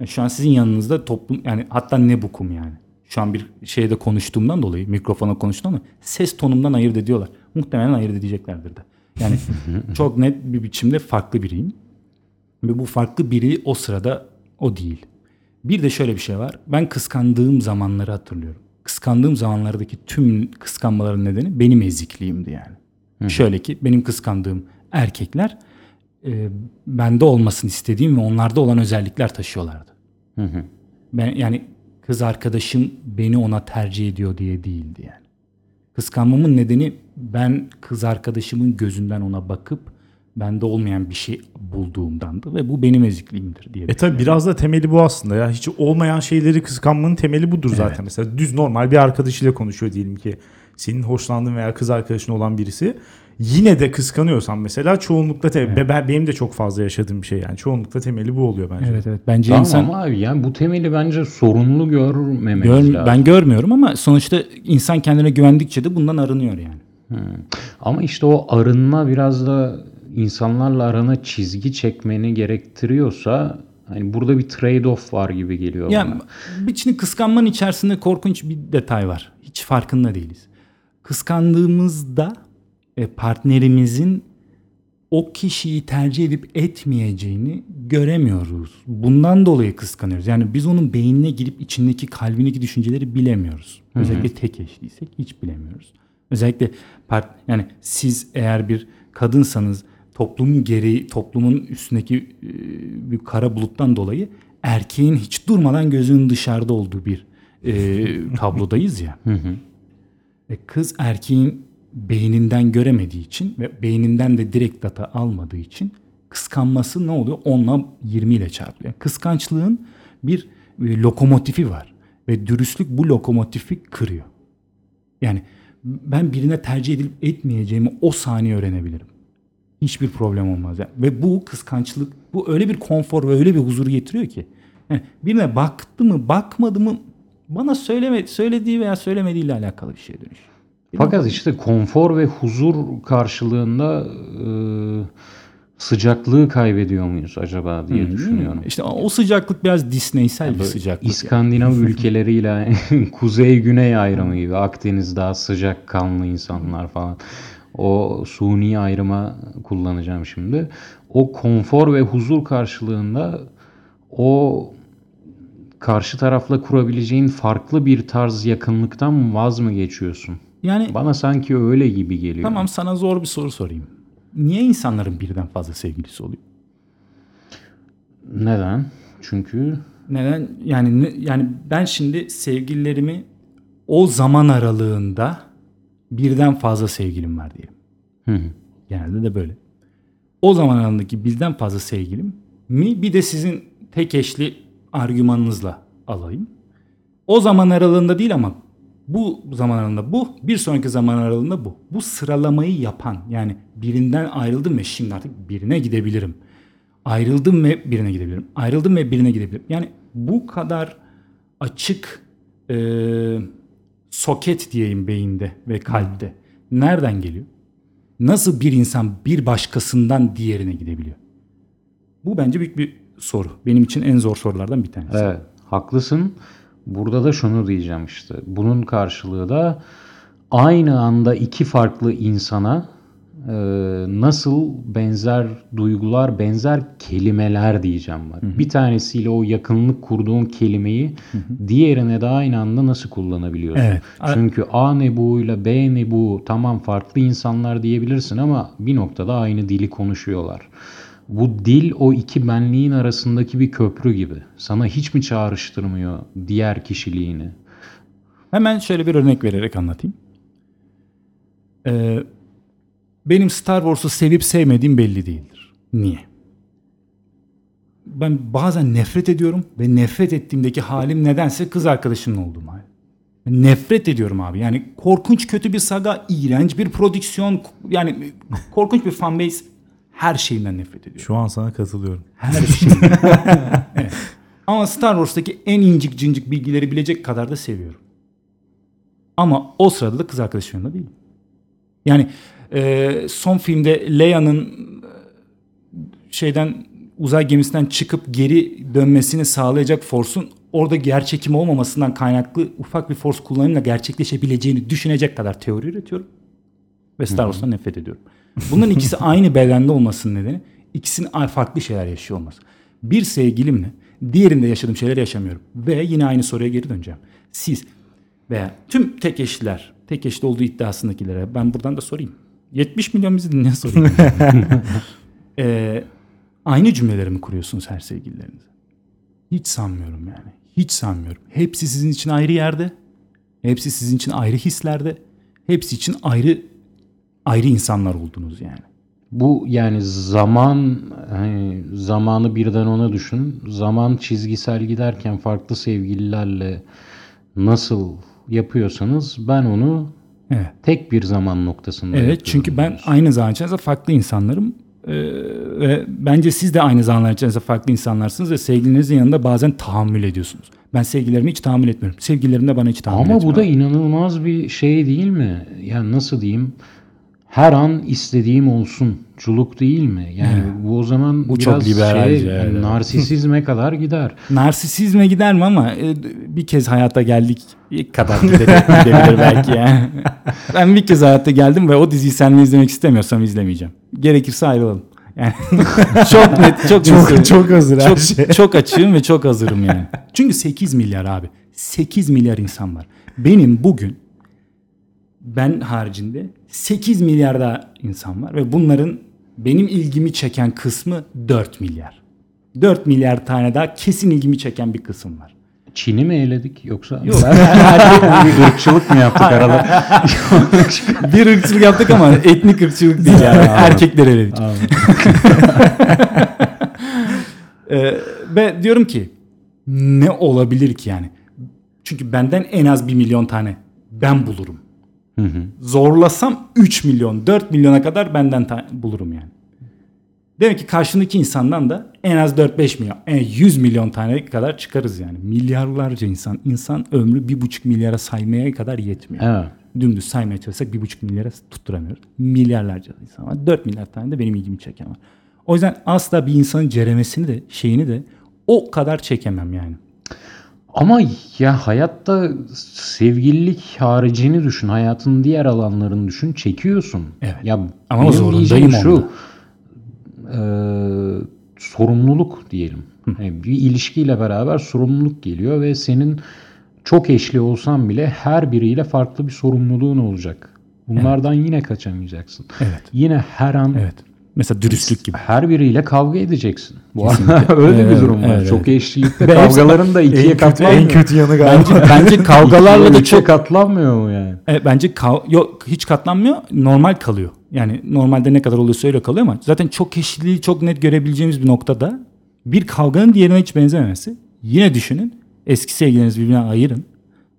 Yani Şu an sizin yanınızda toplum yani hatta ne bukum yani. Şu an bir şeyde konuştuğumdan dolayı mikrofona konuştuğumdan ama ses tonumdan ayırt ediyorlar. Muhtemelen ayırt edeceklerdir de. Yani çok net bir biçimde farklı biriyim. Ve bu farklı biri o sırada o değil. Bir de şöyle bir şey var. Ben kıskandığım zamanları hatırlıyorum. Kıskandığım zamanlardaki tüm kıskanmaların nedeni benim ezikliğimdi yani. Şöyle ki benim kıskandığım erkekler e, bende olmasını istediğim ve onlarda olan özellikler taşıyorlardı. Hı hı. Ben yani kız arkadaşım beni ona tercih ediyor diye değildi yani. Kıskanmamın nedeni ben kız arkadaşımın gözünden ona bakıp bende olmayan bir şey bulduğumdandı ve bu benim ezikliğimdir diye. E tabi biraz da temeli bu aslında ya. Hiç olmayan şeyleri kıskanmanın temeli budur zaten. Evet. Mesela düz normal bir arkadaşıyla konuşuyor diyelim ki. Senin hoşlandığın veya kız arkadaşın olan birisi. Yine de kıskanıyorsan mesela çoğunlukla te- be- ben- benim de çok fazla yaşadığım bir şey yani. Çoğunlukla temeli bu oluyor bence. Evet evet bence Tamam insan ama abi yani bu temeli bence sorunlu görmememiz Gör- lazım. ben görmüyorum ama sonuçta insan kendine güvendikçe de bundan arınıyor yani. Ama işte o arınma biraz da insanlarla arana çizgi çekmeni gerektiriyorsa hani burada bir trade-off var gibi geliyor Ya bana. şimdi kıskanmanın içerisinde korkunç bir detay var. Hiç farkında değiliz. Kıskandığımızda partnerimizin o kişiyi tercih edip etmeyeceğini göremiyoruz. Bundan dolayı kıskanıyoruz. Yani biz onun beynine girip içindeki kalbindeki düşünceleri bilemiyoruz. Özellikle tek eşliysek hiç bilemiyoruz. Özellikle part yani siz eğer bir kadınsanız toplumun gereği toplumun üstündeki e, bir kara buluttan dolayı erkeğin hiç durmadan gözünün dışarıda olduğu bir e, tablodayız ya. E, kız erkeğin beyninden göremediği için ve beyninden de direkt data almadığı için kıskanması ne oluyor? 10'la 20 ile çarpılıyor. Kıskançlığın bir e, lokomotifi var ve dürüstlük bu lokomotifi kırıyor. Yani ben birine tercih edilip etmeyeceğimi o saniye öğrenebilirim. Hiçbir problem olmaz. Yani. Ve bu kıskançlık, bu öyle bir konfor ve öyle bir huzur getiriyor ki. Yani birine baktı mı, bakmadı mı bana söyleme, söylediği veya söylemediğiyle alakalı bir şeye dönüş. Fakat işte konfor ve huzur karşılığında e, sıcaklığı kaybediyor muyuz acaba diye düşünüyorum. İşte o sıcaklık biraz Disney'sel bir Böyle sıcaklık. İskandinav ülkeleriyle kuzey-güney ayrımı gibi. Akdeniz daha sıcak kanlı insanlar falan. O suni ayrıma kullanacağım şimdi. O konfor ve huzur karşılığında o karşı tarafla kurabileceğin farklı bir tarz yakınlıktan vaz mı geçiyorsun? Yani Bana sanki öyle gibi geliyor. tamam sana zor bir soru sorayım. Niye insanların birden fazla sevgilisi oluyor? Neden? Çünkü Neden? Yani ne- yani ben şimdi sevgililerimi o zaman aralığında birden fazla sevgilim var diyelim. Hı hı. Genelde de böyle. O zaman aralığındaki birden fazla sevgilim mi bir de sizin tek eşli argümanınızla alayım. O zaman aralığında değil ama bu zaman aralığında bu, bir sonraki zaman aralığında bu. Bu sıralamayı yapan yani birinden ayrıldım ve şimdi artık birine gidebilirim. Ayrıldım ve birine gidebilirim. Ayrıldım ve birine gidebilirim. Yani bu kadar açık e, soket diyeyim beyinde ve kalpte. Nereden geliyor? Nasıl bir insan bir başkasından diğerine gidebiliyor? Bu bence büyük bir soru. Benim için en zor sorulardan bir tanesi. Evet, haklısın. Burada da şunu diyeceğim işte. Bunun karşılığı da aynı anda iki farklı insana e, nasıl benzer duygular, benzer kelimeler diyeceğim var. Bir tanesiyle o yakınlık kurduğun kelimeyi diğerine de aynı anda nasıl kullanabiliyorsun? Evet. Çünkü A ne bu ile B ne bu tamam farklı insanlar diyebilirsin ama bir noktada aynı dili konuşuyorlar. Bu dil o iki benliğin arasındaki bir köprü gibi. Sana hiç mi çağrıştırmıyor diğer kişiliğini? Hemen şöyle bir örnek vererek anlatayım. Ee, benim Star Wars'u sevip sevmediğim belli değildir. Niye? Ben bazen nefret ediyorum ve nefret ettiğimdeki halim nedense kız arkadaşımla olduğum hal. Nefret ediyorum abi. Yani korkunç kötü bir saga, iğrenç bir prodüksiyon, yani korkunç bir fanbase her şeyinden nefret ediyorum. Şu an sana katılıyorum. Her şeyden. Evet. Ama Star Wars'taki en incik cincik bilgileri bilecek kadar da seviyorum. Ama o sırada da kız arkadaşım yanında değilim. Yani e, son filmde Leia'nın e, şeyden uzay gemisinden çıkıp geri dönmesini sağlayacak Force'un orada gerçekim olmamasından kaynaklı ufak bir Force kullanımla gerçekleşebileceğini düşünecek kadar teori üretiyorum. Ve Star Wars'tan nefret ediyorum. Bunların ikisi aynı bedende olmasının nedeni ikisinin farklı şeyler yaşıyor olması. Bir sevgilimle diğerinde yaşadığım şeyleri yaşamıyorum. Ve yine aynı soruya geri döneceğim. Siz veya tüm tek eşliler, tek eşli olduğu iddiasındakilere ben buradan da sorayım. 70 milyon bizi dinleyen sorayım. Ee, aynı cümleleri mi kuruyorsunuz her sevgililerinize? Hiç sanmıyorum yani. Hiç sanmıyorum. Hepsi sizin için ayrı yerde. Hepsi sizin için ayrı hislerde. Hepsi için ayrı ayrı insanlar oldunuz yani. Bu yani zaman hani zamanı birden ona düşün. Zaman çizgisel giderken farklı sevgililerle nasıl yapıyorsanız ben onu Evet. tek bir zaman noktasında Evet çünkü ben diyorsun. aynı zaman içerisinde farklı insanlarım. Ee, ve bence siz de aynı zamanlar içerisinde farklı insanlarsınız ve sevgilinizin yanında bazen tahammül ediyorsunuz. Ben sevgililerime hiç tahammül etmiyorum. Sevgililerim de bana hiç tahammül Ama etmiyor. bu da inanılmaz bir şey değil mi? Yani nasıl diyeyim? Her an istediğim olsun. Culuk değil mi? Yani bu o zaman Bu biraz çok liberalce, şey, evet. narsisizme kadar gider. Narsisizme gider mi ama e, bir kez hayata geldik kadar gidebilir belki ya. ben bir kez hayatta geldim ve o diziyi seninle izlemek istemiyorsam izlemeyeceğim. Gerekirse ayrılalım. Yani çok net, çok Çok- net- çok hazır çok, şey. Çok açığım ve çok hazırım yani. Çünkü 8 milyar abi. 8 milyar insan var. Benim bugün ben haricinde 8 milyar daha insan var ve bunların Benim ilgimi çeken kısmı 4 milyar. 4 milyar tane daha kesin ilgimi çeken bir kısım var. Çin'i mi eledik yoksa? Yok. bir ırkçılık mı yaptık arada? bir ırkçılık yaptık ama etnik ırkçılık değil yani. Erkekleri eledik. Ee, ve diyorum ki ne olabilir ki yani? Çünkü benden en az 1 milyon tane ben bulurum. Zorlasam 3 milyon, 4 milyona kadar benden bulurum yani. Demek ki karşındaki insandan da en az 4-5 milyon, en 100 milyon tane kadar çıkarız yani. Milyarlarca insan. insan ömrü 1,5 milyara saymaya kadar yetmiyor. Evet. Dümdüz saymaya çalışsak 1,5 milyara tutturamıyoruz. Milyarlarca insan var. 4 milyar tane de benim ilgimi çeken var. O yüzden asla bir insanın ceremesini de şeyini de o kadar çekemem yani. Ama ya hayatta sevgililik haricini düşün. Hayatın diğer alanlarını düşün. Çekiyorsun. Evet. Ya Ama zorundayım şu. onda. e, sorumluluk diyelim. Yani bir ilişkiyle beraber sorumluluk geliyor ve senin çok eşli olsan bile her biriyle farklı bir sorumluluğun olacak. Bunlardan yine kaçamayacaksın. Evet. Yine her an Evet. Mesela dürüstlük gibi. her biriyle kavga edeceksin. Bu öyle bir Evet, durum var. evet, Çok eşlilikte kavgaların da ikiye En kötü, katlanmıyor. en kötü yanı galiba. Bence, bence kavgalarla da çok katlanmıyor mu yani? Evet, bence kav- yok hiç katlanmıyor. Normal kalıyor. Yani normalde ne kadar oluyorsa öyle kalıyor ama zaten çok eşliliği çok net görebileceğimiz bir noktada bir kavganın diğerine hiç benzememesi. Yine düşünün eski sevgilinizi birbirine ayırın.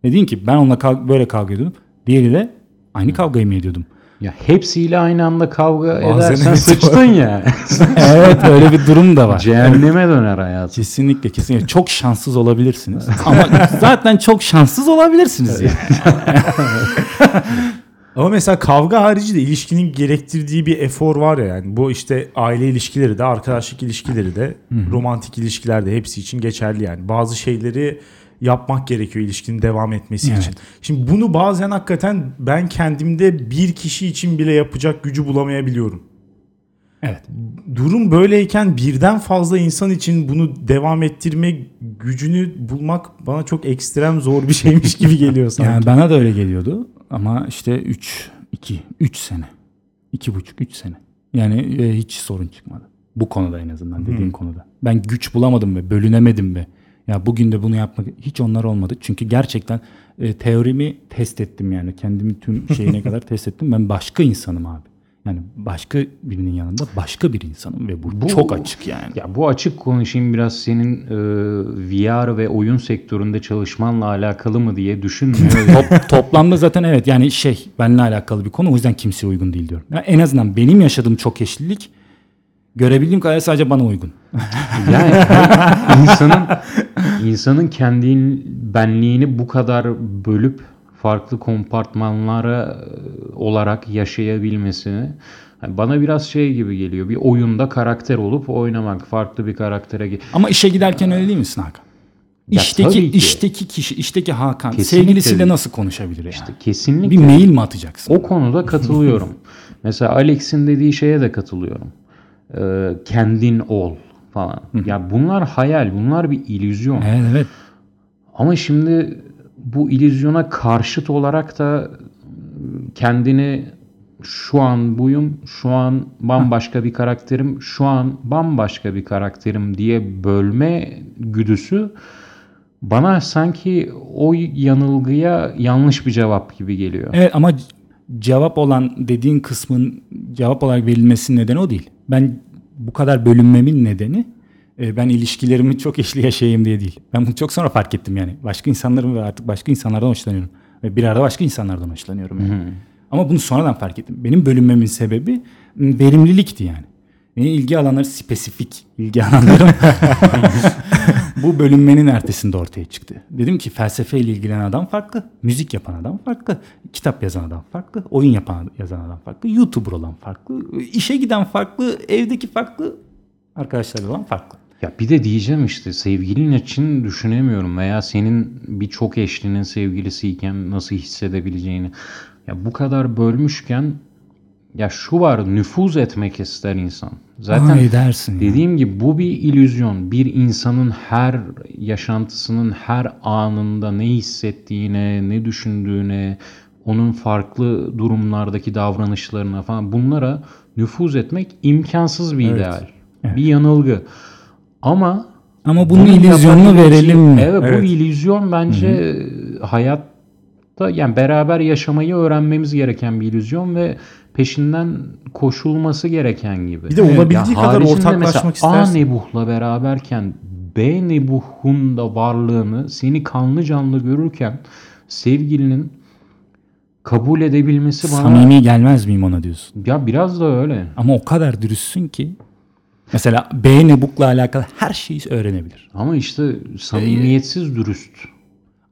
Ve deyin ki ben onunla kav- böyle kavga ediyordum. Diğeri de aynı kavgayı mı ediyordum? Ya hepsiyle aynı anda kavga Bazen edersen sıçtın ya. evet öyle bir durum da var. Cehenneme döner hayatın. Kesinlikle kesinlikle çok şanssız olabilirsiniz. Ama zaten çok şanssız olabilirsiniz yani. Ama mesela kavga harici de ilişkinin gerektirdiği bir efor var ya yani. Bu işte aile ilişkileri de, arkadaşlık ilişkileri de, romantik ilişkiler de hepsi için geçerli yani. Bazı şeyleri yapmak gerekiyor ilişkinin devam etmesi Evet. için. Şimdi bunu bazen hakikaten ben kendimde bir kişi için bile yapacak gücü bulamayabiliyorum. Evet. Durum böyleyken birden fazla insan için bunu devam ettirme gücünü bulmak bana çok ekstrem zor bir şeymiş gibi geliyor sanki. Yani bana da öyle geliyordu ama işte 3 2 3 sene. 2,5 3 sene. Yani e, hiç sorun çıkmadı. Bu konuda en azından dediğin konuda. Ben güç bulamadım ve bölünemedim ve ya bugün de bunu yapmak hiç onlar olmadı. Çünkü gerçekten e, teorimi test ettim yani. Kendimi tüm şeyine kadar test ettim. Ben başka insanım abi. Yani başka birinin yanında başka bir insanım ve bu, Bu- çok açık yani. Ya bu açık konuşayım biraz senin e, VR ve oyun sektöründe çalışmanla alakalı mı diye düşünmüyorum. Top, toplamda zaten evet yani şey benimle alakalı bir konu o yüzden kimseye uygun değil diyorum. Yani en azından benim yaşadığım çok eşlilik görebildiğim kadar sadece bana uygun. yani insanın insanın kendi benliğini bu kadar bölüp farklı kompartmanlara e, olarak yaşayabilmesini bana biraz şey gibi geliyor. Bir oyunda karakter olup oynamak, farklı bir karaktere Ama işe giderken öyle değil misin Hakan? Ya İşteki işteki kişi, işteki Hakan Kesinlikle sevgilisiyle değil. nasıl konuşabilir yani? İşte kesinlikle bir mail mi atacaksın? O konuda katılıyorum. Mesela Alex'in dediği şeye de katılıyorum. Ee, kendin ol falan. Ya bunlar hayal, bunlar bir illüzyon. Evet evet. Ama şimdi bu illüzyona karşıt olarak da kendini şu an buyum, şu an bambaşka bir karakterim, şu an bambaşka bir karakterim diye bölme güdüsü bana sanki o yanılgıya yanlış bir cevap gibi geliyor. Evet ama cevap olan dediğin kısmın cevap olarak verilmesinin nedeni o değil. Ben bu kadar bölünmemin nedeni e, ben ilişkilerimi çok eşli yaşayayım diye değil. Ben bunu çok sonra fark ettim yani. Başka insanların ve artık başka insanlardan hoşlanıyorum. Ve bir arada başka insanlardan hoşlanıyorum. Yani. Ama bunu sonradan fark ettim. Benim bölünmemin sebebi verimlilikti yani. Benim ilgi alanları spesifik ilgi alanlarım bu bölünmenin ertesinde ortaya çıktı. Dedim ki felsefeyle ilgilenen adam farklı, müzik yapan adam farklı, kitap yazan adam farklı, oyun yapan yazan adam farklı, YouTuber olan farklı, işe giden farklı, evdeki farklı, arkadaşlar olan farklı. Ya bir de diyeceğim işte sevgilin için düşünemiyorum veya senin bir çok eşlinin sevgilisiyken nasıl hissedebileceğini. Ya bu kadar bölmüşken ya şu var nüfuz etmek ister insan. Zaten Ay dersin ya. dediğim gibi bu bir illüzyon. Bir insanın her yaşantısının her anında ne hissettiğine, ne düşündüğüne, onun farklı durumlardaki davranışlarına falan bunlara nüfuz etmek imkansız bir Evet. ideal. Bir yanılgı. Ama Ama bunun bunu illüzyonunu verelim mi? Evet, Evet. bu illüzyon bence hayatta yani beraber yaşamayı öğrenmemiz gereken bir illüzyon ve peşinden koşulması gereken gibi. Bir de olabildiği Ya kadar ortaklaşmak mesela A istersin. nebuhla beraberken B nebuhun da varlığını seni kanlı canlı görürken sevgilinin kabul edebilmesi bana Samimi gelmez miyim ona diyorsun. ya biraz da öyle. Ama o kadar dürüstsün ki mesela B nebukla alakalı her şeyi öğrenebilir. Ama işte samimiyetsiz dürüst.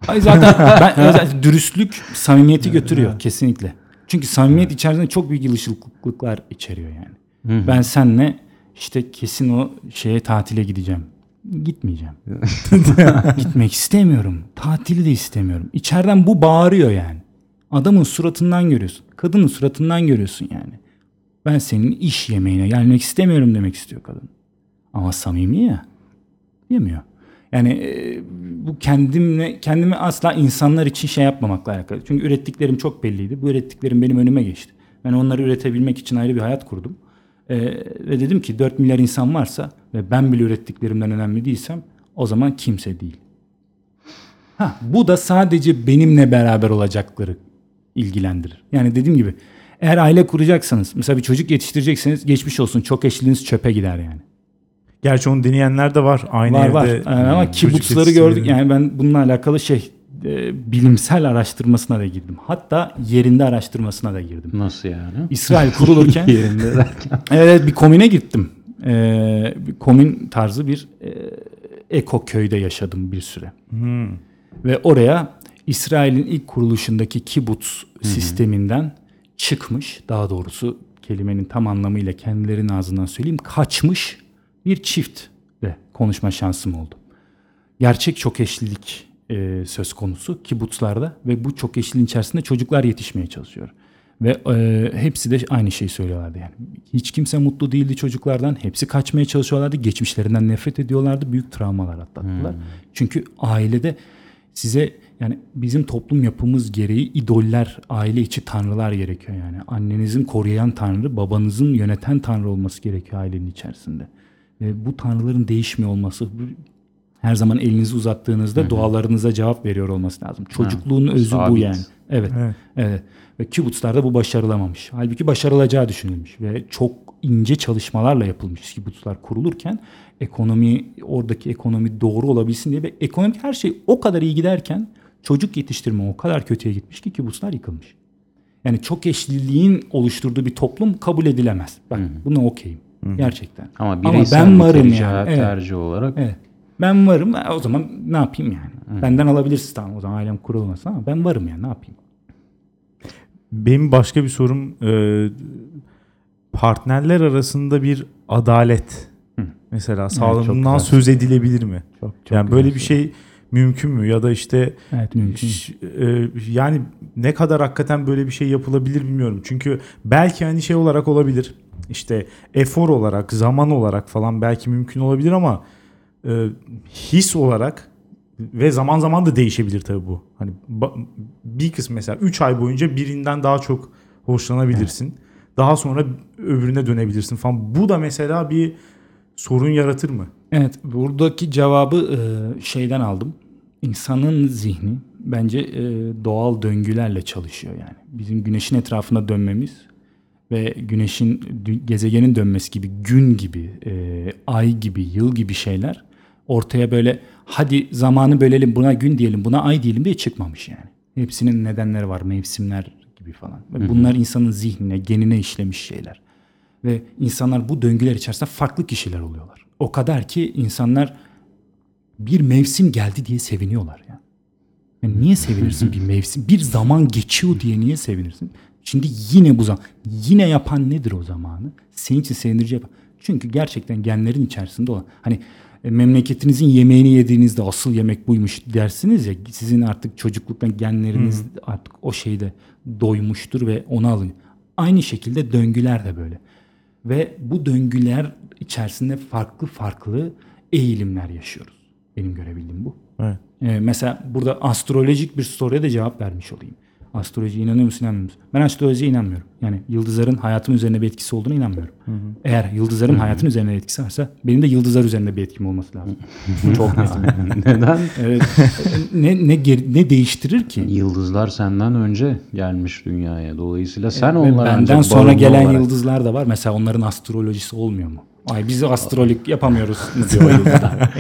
Ay zaten ben zaten dürüstlük samimiyeti götürüyor kesinlikle. Çünkü samimiyet içerisinde çok büyük yılışıklıklar içeriyor yani. Ben senle işte kesin o şeye tatile gideceğim. Gitmeyeceğim. Gitmek istemiyorum. Tatili de istemiyorum. İçeriden bu bağırıyor yani. Adamın suratından görüyorsun. Kadının suratından görüyorsun yani. Ben senin iş yemeğine gelmek istemiyorum demek istiyor kadın. Ama samimi ya. Diyemiyor. Yani e, bu kendimle kendimi asla insanlar için şey yapmamakla alakalı. Çünkü ürettiklerim çok belliydi. Bu ürettiklerim benim önüme geçti. Ben onları üretebilmek için ayrı bir hayat kurdum. E, ve dedim ki 4 milyar insan varsa ve ben bile ürettiklerimden önemli değilsem o zaman kimse değil. Ha, bu da sadece benimle beraber olacakları ilgilendirir. Yani dediğim gibi eğer aile kuracaksanız mesela bir çocuk yetiştirecekseniz geçmiş olsun çok eşliliğiniz çöpe gider yani. Gerçi onu deneyenler de var. Aynı var var. evde Ee, ama çocuk kibutsları gördük. Yani ben bununla alakalı şey e, bilimsel araştırmasına da girdim. Hatta yerinde araştırmasına da girdim. Nasıl yani? İsrail kurulurken Yerinde derken. evet bir komüne gittim. Bir komün tarzı bir e, eko köyde yaşadım bir süre. Hmm. Ve oraya İsrail'in ilk kuruluşundaki kibuts sisteminden çıkmış, daha doğrusu kelimenin tam anlamıyla kendilerinin ağzından söyleyeyim, kaçmış bir çiftle konuşma şansım oldu. Gerçek çok eşlilik e, söz konusu kibutslarda ve bu çok eşliliğin içerisinde çocuklar yetişmeye çalışıyor. Ve e, hepsi de aynı şeyi söylüyorlardı yani. Hiç kimse mutlu değildi çocuklardan. Hepsi kaçmaya çalışıyorlardı. Geçmişlerinden nefret ediyorlardı. Büyük travmalar atlattılar. Çünkü ailede size yani bizim toplum yapımız gereği idoller, aile içi tanrılar gerekiyor yani. Annenizin koruyan tanrı, babanızın yöneten tanrı olması gerekiyor ailenin içerisinde. Ve bu tanrıların değişmiyor olması, bu- her zaman elinizi uzattığınızda dualarınıza cevap veriyor olması lazım. Çocukluğun özü bu sabit. yani. Evet. Evet. Evet. Ve kibutslarda bu başarılamamış. Halbuki başarılacağı düşünülmüş ve çok ince çalışmalarla yapılmış kibutslar kurulurken ekonomi oradaki ekonomi doğru olabilsin diye ve ekonomik her şey o kadar iyi giderken çocuk yetiştirme o kadar kötüye gitmiş ki kibutslar yıkılmış. Yani çok eşliliğin oluşturduğu bir toplum kabul edilemez. Bak buna okeyim. Gerçekten. Ama bireysel ben varım tercih, yani. Evet. tercih olarak Evet. Ben varım. E, O zaman ne yapayım yani? Benden alabilirsin tamam o zaman ailem kurulmasın ama ben varım yani ne yapayım? Benim başka bir sorum e, partnerler arasında bir adalet mesela sağlanımından güzel. söz edilebilir mi? Çok, çok yani böyle bir güzel şey mümkün mü ya da işte Evet mümkün. e, yani ne kadar hakikaten böyle bir şey yapılabilir bilmiyorum. Çünkü belki hani şey olarak olabilir. İşte efor olarak, zaman olarak falan belki mümkün olabilir ama e, his olarak ve zaman zaman da değişebilir tabii bu. Hani bir kısım mesela 3 ay boyunca birinden daha çok hoşlanabilirsin. Daha sonra öbürüne dönebilirsin falan. Bu da mesela bir sorun yaratır mı? Evet buradaki cevabı e, şeyden aldım. İnsanın zihni bence e, doğal döngülerle çalışıyor yani. Bizim güneşin etrafında dönmemiz ve güneşin gezegenin dönmesi gibi gün gibi, e, ay gibi, yıl gibi şeyler ortaya böyle hadi zamanı bölelim buna gün diyelim buna ay diyelim diye çıkmamış yani. Hepsinin nedenleri var mevsimler gibi falan. Ve bunlar insanın zihnine, genine işlemiş şeyler. Ve insanlar bu döngüler içerisinde farklı kişiler oluyorlar. O kadar ki insanlar bir mevsim geldi diye seviniyorlar ya. Yani niye sevinirsin bir mevsim? Bir zaman geçiyor diye niye sevinirsin? Şimdi yine bu zaman. Yine yapan nedir o zamanı? Senin için sevindirici yapan. Çünkü gerçekten genlerin içerisinde olan. Hani e, memleketinizin yemeğini yediğinizde asıl yemek buymuş dersiniz ya. Sizin artık çocukluktan genleriniz artık o şeyde doymuştur ve onu alın. Aynı şekilde döngüler de böyle. Ve bu döngüler içerisinde farklı farklı eğilimler yaşıyoruz. Benim görebildiğim bu. Evet. Ee, mesela burada astrolojik bir soruya da cevap vermiş olayım. Astrolojiye inanıyor musun inanmıyor musun? Ben astrolojiye inanmıyorum. Yani yıldızların hayatım üzerine bir etkisi olduğunu inanmıyorum. Eğer yıldızların hayatın üzerine etkisi varsa benim de yıldızlar üzerinde bir etkim olması lazım. Çok net. Neden? Evet. ne ne ne değiştirir ki? Yıldızlar senden önce gelmiş dünyaya. Dolayısıyla sen Ve onlar benden sonra gelen olarak- yıldızlar da var. Mesela onların astrolojisi olmuyor mu? Ay biz astrolog yapamıyoruz diyor.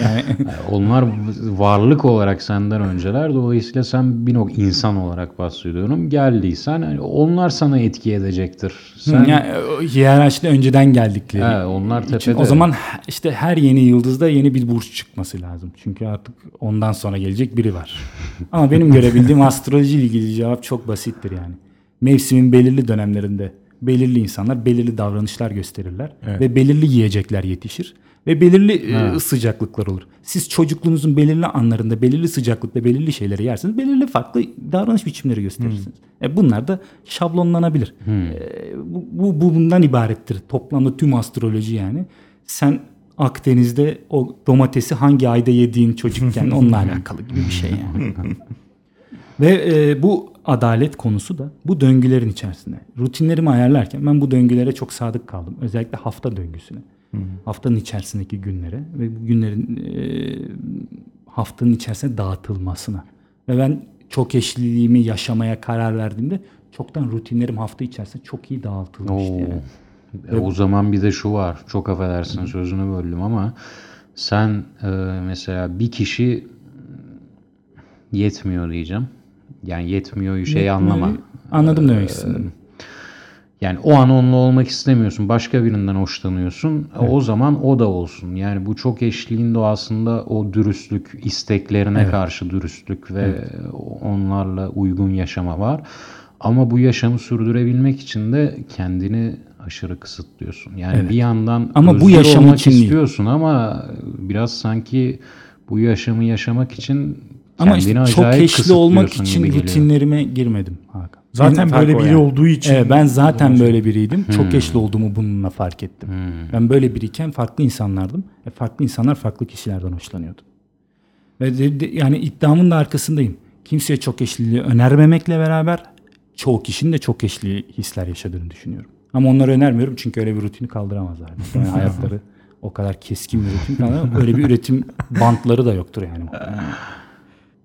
Yani onlar varlık olarak senden önceler. Dolayısıyla sen bir nok insan olarak bahsediyorum. Geldiysen hani onlar sana etki edecektir. Sen yani hiyerarşide önceden geldikleri. He, onlar için tepede. o zaman işte her yeni yıldızda yeni bir burç çıkması lazım. Çünkü artık ondan sonra gelecek biri var. Ama benim görebildiğim astroloji ile ilgili cevap çok basittir yani. Mevsimin belirli dönemlerinde belirli insanlar belirli davranışlar gösterirler Evet. ve belirli yiyecekler yetişir ve belirli e, Ha. sıcaklıklar olur. Siz çocukluğunuzun belirli anlarında belirli sıcaklıkta belirli şeyleri yersiniz. Belirli farklı davranış biçimleri gösterirsiniz. E bunlar da şablonlanabilir. E, bu, bu, bu bundan ibarettir. Toplamda tüm astroloji yani. Sen Akdeniz'de o domatesi hangi ayda yediğin çocukken onunla alakalı gibi bir şey yani. Ve e, bu adalet konusu da bu döngülerin içerisinde. Rutinlerimi ayarlarken ben bu döngülere çok sadık kaldım. Özellikle hafta döngüsüne. Haftanın içerisindeki günlere ve bu günlerin e, haftanın içerisine dağıtılmasına. Ve ben çok eşliliğimi yaşamaya karar verdiğimde çoktan rutinlerim hafta içerisinde çok iyi dağıtılmıştı. Oo. yani. E, o zaman bir de şu var. Çok affedersin sözünü böldüm ama sen e, mesela bir kişi yetmiyor diyeceğim. Yani yetmiyor şey anlama. Anladım demek istedim. Yani o an onunla olmak istemiyorsun. Başka birinden hoşlanıyorsun. E, O zaman o da olsun. Yani bu çok eşliğin doğasında o dürüstlük, isteklerine karşı dürüstlük ve onlarla uygun yaşama var. Ama bu yaşamı sürdürebilmek için de kendini aşırı kısıtlıyorsun. Yani bir yandan Ama bu yaşam olmak için değil. istiyorsun ama biraz sanki bu yaşamı yaşamak için Ama kendini işte çok acayip eşli olmak için rutinlerime girmedim Hakan. Zaten Benim böyle biri yani. olduğu için. Evet, ben zaten böyle biriydim. Çok eşli olduğumu bununla fark ettim. Ben böyle biriyken farklı insanlardım. E, farklı insanlar farklı kişilerden hoşlanıyordu. Ve de- de- yani iddiamın da arkasındayım. Kimseye çok eşliliği önermemekle beraber çoğu kişinin de çok eşli hisler yaşadığını düşünüyorum. Ama onları önermiyorum çünkü öyle bir rutini kaldıramazlar. Yani hayatları o kadar keskin bir rutin kaldıramaz. Öyle bir üretim bantları da yoktur yani.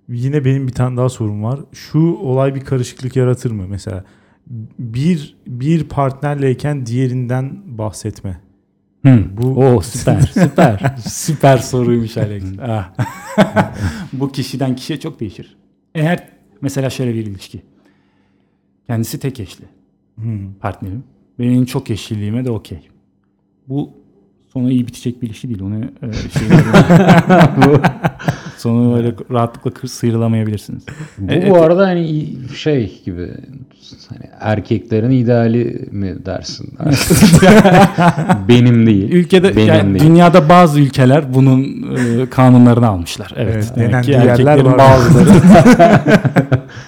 Yine benim bir tane daha sorum var. Şu olay bir karışıklık yaratır mı? Mesela bir bir partnerleyken diğerinden bahsetme. Hmm. Bu- o süper süper süper soruymuş Alex. Ah. Bu kişiden kişiye çok değişir. Eğer mesela şöyle bir ilişki. Kendisi tek eşli. Partnerim. Benim çok eşliliğime de okey. Bu sonu iyi bitecek bir ilişki değil. Onu e, şey sonu öyle rahatlıkla sıyrılamayabilirsiniz. Bu, E, bu arada hani şey gibi hani erkeklerin ideali mi dersin? Benim değil. Ülkede Benim yani değil. dünyada bazı ülkeler bunun e, kanunlarını almışlar. Evet. Evet, demek ki erkeklerin bazıları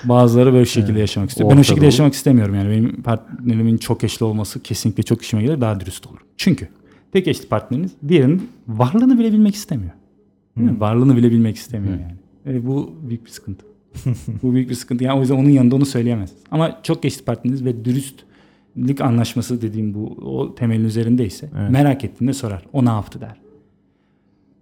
bazıları böyle şekilde yaşamak istiyor. Ben o şekilde Doğu. yaşamak istemiyorum. Yani benim partnerimin çok eşli olması kesinlikle çok işime gelir. Daha dürüst olur. Çünkü tek eşli partneriniz diğerinin varlığını bile bilmek istemiyor. Değil mi? Varlığını bile bilmek istemiyor yani. E, bu büyük bir sıkıntı. bu büyük bir sıkıntı. Yani o yüzden onun yanında onu söyleyemezsiniz. Ama çok eşli partneriniz ve dürüstlük anlaşması dediğim bu o temelin üzerindeyse Evet. merak ettiğinde sorar. O ne yaptı der.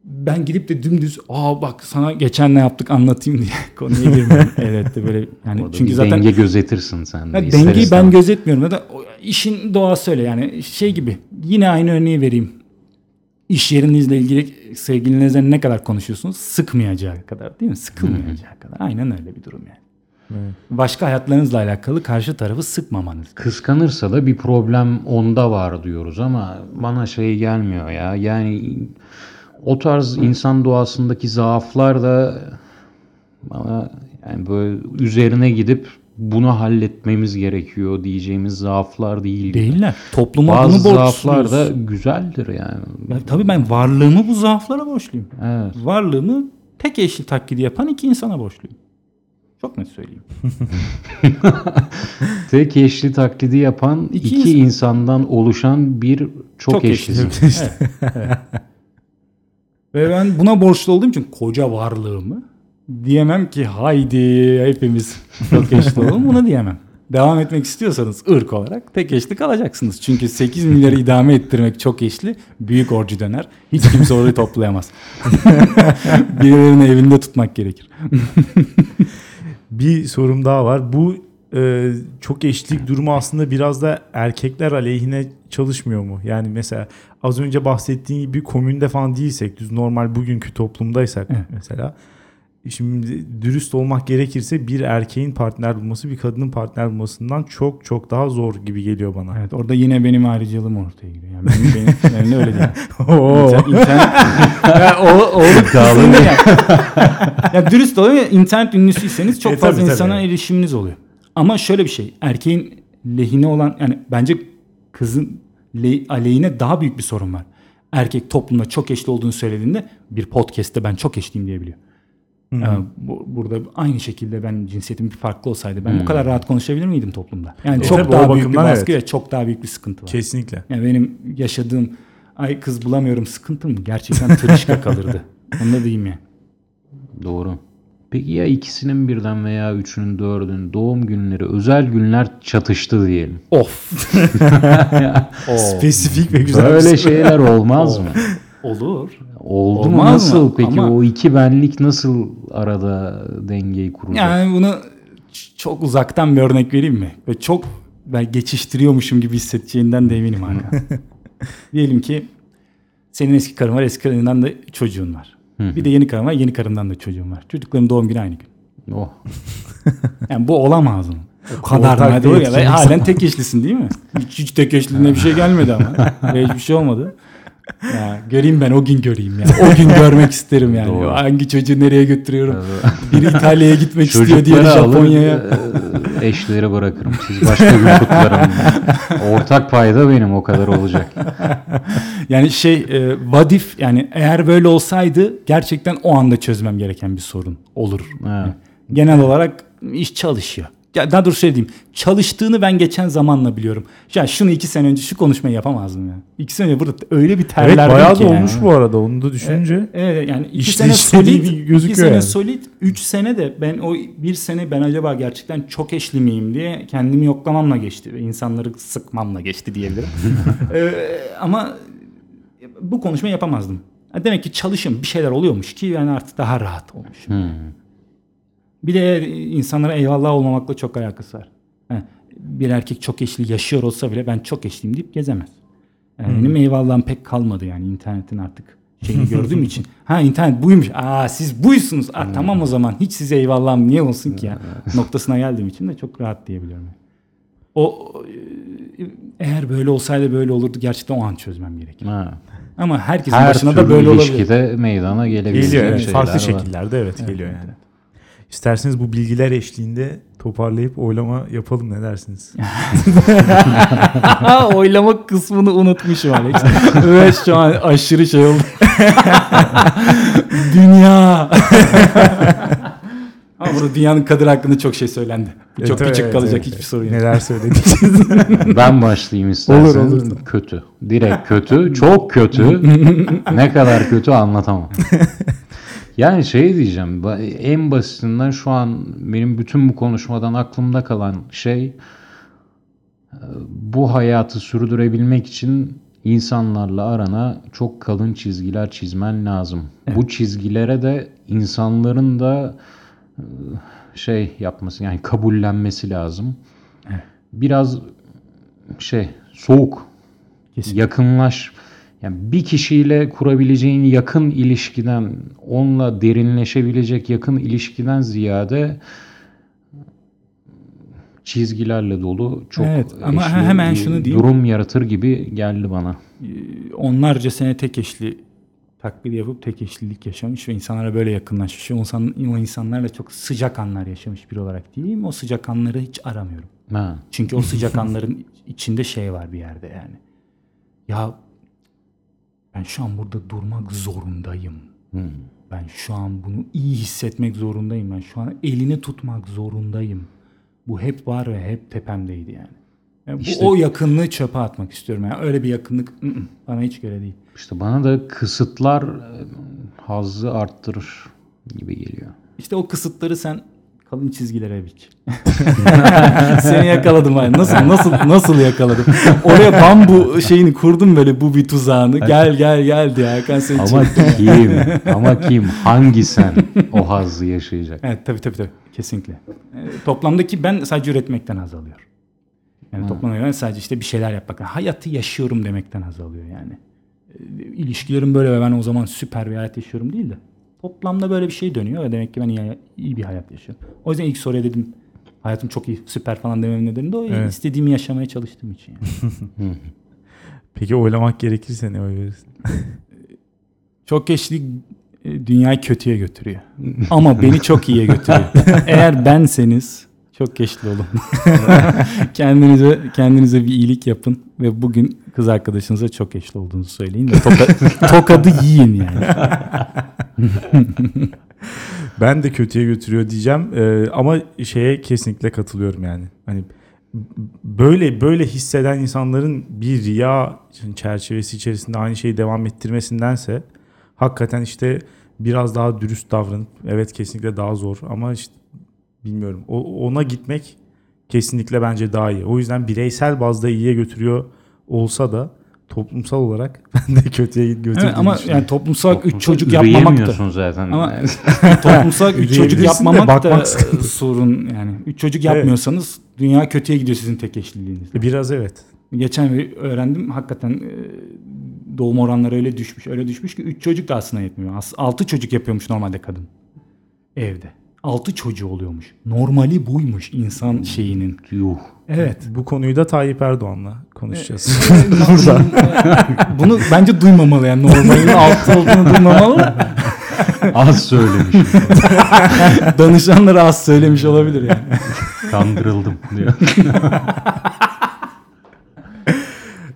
Ben gidip de dümdüz aa bak sana geçen ne yaptık anlatayım diye konuya girmiyorum. evet de böyle yani Orada çünkü zaten denge gözetirsin sen de. Dengeyi ben gözetmiyorum. Ya da işin doğası öyle yani şey gibi. Yine aynı örneği vereyim. İş yerinizle ilgili sevgilinizle ne kadar konuşuyorsunuz? Sıkmayacağı kadar değil mi? Sıkılmayacağı kadar. Aynen öyle bir durum yani. Evet. Başka hayatlarınızla alakalı karşı tarafı sıkmamanız. Kıskanırsa da bir problem onda var diyoruz ama bana şey gelmiyor ya. Yani o tarz insan doğasındaki zaaflar da bana yani böyle üzerine gidip bunu halletmemiz gerekiyor diyeceğimiz zaaflar değil. Değiller. Topluma Bazı bunu zaaflar da borçluyuz. güzeldir yani. Ya, tabii ben varlığımı bu zaaflara borçluyum. Evet. Varlığımı tek eşli taklidi yapan iki insana borçluyum. Çok net söyleyeyim. Tek eşli taklidi yapan İki iki, insan. insandan oluşan bir çok, eşli. eşlisin. Evet, evet. Ve ben buna borçlu olduğum için koca varlığımı diyemem ki haydi hepimiz çok eşli olalım bunu diyemem. Devam etmek istiyorsanız ırk olarak tek eşli kalacaksınız. Çünkü 8 milyarı idame ettirmek çok eşli büyük orcu döner. Hiç kimse orayı toplayamaz. Birilerinin evinde tutmak gerekir. Bir sorum daha var. Bu e, çok eşlik durumu aslında biraz da erkekler aleyhine çalışmıyor mu? Yani mesela az önce bahsettiğin gibi komünde falan değilsek, düz normal bugünkü toplumdaysak Evet. mesela. Şimdi dürüst olmak gerekirse bir erkeğin partner bulması bir kadının partner bulmasından çok çok daha zor gibi geliyor bana. Evet orada yine benim ayrıcalığım ortaya giriyor. Yani benim, benim, benim de öyle değil. Oo. İnter- internet, ya, o, o ya. ya dürüst olayım internet ünlüsüyseniz çok E, fazla tabii, insana tabii. erişiminiz oluyor. Ama şöyle bir şey erkeğin lehine olan yani bence kızın le, aleyhine daha büyük bir sorun var. Erkek toplumda çok eşli olduğunu söylediğinde bir podcast'te ben çok eşliyim diyebiliyor. Yani bu, burada aynı şekilde ben cinsiyetim bir farklı olsaydı ben bu kadar rahat konuşabilir miydim toplumda? Yani E, çok tabii, daha büyük bir baskı evet. ve çok daha büyük bir sıkıntı var. Kesinlikle. Yani benim yaşadığım ay kız bulamıyorum sıkıntım gerçekten tırışka kalırdı. Onu da diyeyim yani. Doğru. Peki ya ikisinin birden veya üçünün dördünün doğum günleri özel günler çatıştı diyelim. Of. Spesifik ve güzel Böyle şeyler olmaz mı? Olur. Oldu mu Olmaz nasıl mı? peki Ama- o iki benlik nasıl arada dengeyi kuracak? Yani bunu çok uzaktan bir örnek vereyim mi? Ve çok ben geçiştiriyormuşum gibi hissedeceğinden de eminim hala. Diyelim ki senin eski karın var, eski karından da çocuğun var. Bir de yeni karın var, yeni karından da çocuğun var. Çocukların doğum günü aynı gün. Oh. Yani bu olamaz mı? O kadar nadir bir ya. Halen tek eşlisin değil mi? Hiç, hiç tek eşliliğine bir şey gelmedi ama. Hiçbir şey olmadı. Ya, göreyim ben o gün göreyim ya. O gün görmek isterim yani. Doğru. Hangi çocuğu nereye götürüyorum? Biri İtalya'ya gitmek istiyor, diğeri Japonya'ya. e, eşleri bırakırım. Siz başka gün kutlarım. Ortak payda benim o kadar olacak. Yani şey e, what if yani eğer böyle olsaydı gerçekten o anda çözmem gereken bir sorun olur. Evet. Genel olarak iş çalışıyor. Ya daha doğrusu şöyle diyeyim. Çalıştığını ben geçen zamanla biliyorum. Ya şunu iki sene önce şu konuşmayı yapamazdım ya. İki sene önce burada öyle bir Evet terlerdim bayağı ki da yani. olmuş bu arada onu da düşününce. Evet yani iki İşte sene işlediği solid, iki sene yani. solid, üç sene de ben o bir sene ben acaba gerçekten çok eşli miyim diye kendimi yoklamamla geçti ve insanları sıkmamla geçti diyebilirim. Ee, ama bu konuşmayı yapamazdım. Ha, Demek ki çalışım bir şeyler oluyormuş ki yani artık daha rahat olmuş. Hmm. Bir de insanlara eyvallah olmamakla çok alakası var. Bir erkek çok eşli yaşıyor olsa bile ben çok eşliyim deyip gezemez. Yani Benim eyvallahım pek kalmadı yani internetin artık şeyini gördüğüm için. Ha internet buymuş. Aa siz buysunuz. Aa, tamam o zaman hiç size eyvallahım niye olsun ki ya noktasına geldiğim için de çok rahat diyebiliyorum. yani. O eğer böyle olsaydı böyle olurdu gerçekten o an çözmem gerekir. Ha. Ama herkesin Her başına türlü da böyle olabilir. ilişkide meydana gelebilecek Geliyor evet. Farklı var. şekillerde evet, geliyor yani. İsterseniz bu bilgiler eşliğinde toparlayıp oylama yapalım ne dersiniz? Oylama kısmını unutmuşum Alex. Ve şu an aşırı şey oldu. Dünya. Ama burada dünyanın kaderi hakkında çok şey söylendi. Bu çok Evet, küçük evet, kalacak evet, hiçbir evet. sorun yok. Neler söyledik? Ben başlayayım isterseniz. Olur, olur. Kötü. Direkt kötü. Çok kötü. ne kadar kötü anlatamam. Yani şey diyeceğim. En basitinden şu an benim bütün bu konuşmadan aklımda kalan şey bu hayatı sürdürebilmek için insanlarla arana çok kalın çizgiler çizmen lazım. Bu çizgilere de insanların da şey yapması yani kabullenmesi lazım. Biraz şey soğuk Kesin. yakınlaş yani bir kişiyle kurabileceğin yakın ilişkiden onunla derinleşebilecek yakın ilişkiden ziyade çizgilerle dolu çok Evet, ama eşli hemen şunu diyeyim. durum yaratır gibi geldi bana. Onlarca sene tek eşli taklit yapıp tek eşlilik yaşamış ve insanlara böyle yakınlaşmış. O, insan, o insanlarla çok sıcak anlar yaşamış biri olarak diyeyim. O sıcak anları hiç aramıyorum. Ha. Çünkü o sıcak anların içinde şey var bir yerde yani. Ya ben şu an burada durmak zorundayım. Hmm. Ben şu an bunu iyi hissetmek zorundayım. Ben şu an elini tutmak zorundayım. Bu hep var ve hep tepemdeydi yani. Yani bu- İşte- o yakınlığı çöpe atmak istiyorum. Yani öyle bir yakınlık ı-ı, bana hiç göre değil. İşte bana da kısıtlar e, hazzı arttırır gibi geliyor. İşte o kısıtları sen kalın çizgilere biç. Seni yakaladım ay. Nasıl nasıl nasıl yakaladım? Oraya bambu şeyini kurdum böyle bu bir tuzağını. Gel gel gel diye Hakan seni Ama kim? Ama kim? Hangi sen o hazzı yaşayacak? Evet tabii tabii tabii. Kesinlikle. Ee, toplamdaki ben sadece üretmekten haz alıyorum. Yani toplamda ben sadece işte bir şeyler yapmak. Hayatı yaşıyorum demekten haz alıyor yani. Ee, İlişkilerim böyle ve ben o zaman süper bir hayat yaşıyorum değil de. Toplamda böyle bir şey dönüyor demek ki ben iyi, iyi bir hayat yaşıyorum. O yüzden ilk soruya dedim hayatım çok iyi süper falan dememin nedeni de o Evet. istediğimi yaşamaya çalıştığım için. Yani. Peki oylamak gerekirse ne oy verirsin? Çok geçlik e, dünyayı kötüye götürüyor. Ama beni çok iyiye götürüyor. Eğer benseniz çok geçli olun. kendinize kendinize bir iyilik yapın ve bugün kız arkadaşınıza çok geçli olduğunuzu söyleyin ve toka- tokadı yiyin yani. Ben de kötüye götürüyor diyeceğim Ee, ama şeye kesinlikle katılıyorum yani. Hani böyle böyle hisseden insanların bir riya çerçevesi içerisinde aynı şeyi devam ettirmesindense hakikaten işte biraz daha dürüst davranıp evet kesinlikle daha zor ama işte bilmiyorum o, ona gitmek kesinlikle bence daha iyi. O yüzden bireysel bazda iyiye götürüyor olsa da toplumsal olarak ben de kötüye götürdüğünü Evet, ama yani toplumsal üç Toplumsal çocuk yapmamak da zaten. Ama- toplumsal üç çocuk yapmamak da sorun yani. Üç çocuk Evet. yapmıyorsanız dünya kötüye gidiyor sizin tek eşliliğinizle. Biraz evet. Geçen bir öğrendim hakikaten e, doğum oranları öyle düşmüş öyle düşmüş ki 3 çocuk da aslında yetmiyor. 6 çocuk yapıyormuş normalde kadın evde. 6 çocuğu oluyormuş. Normali buymuş insan şeyinin. Yuh. Evet. Bu konuyu da Tayyip Erdoğan'la konuşacağız. Burada. Bunu bence duymamalı yani normalin 6 olduğunu duymamalı. Az söylemişim. Danışanlara az söylemiş olabilir yani. Kandırıldım diyor.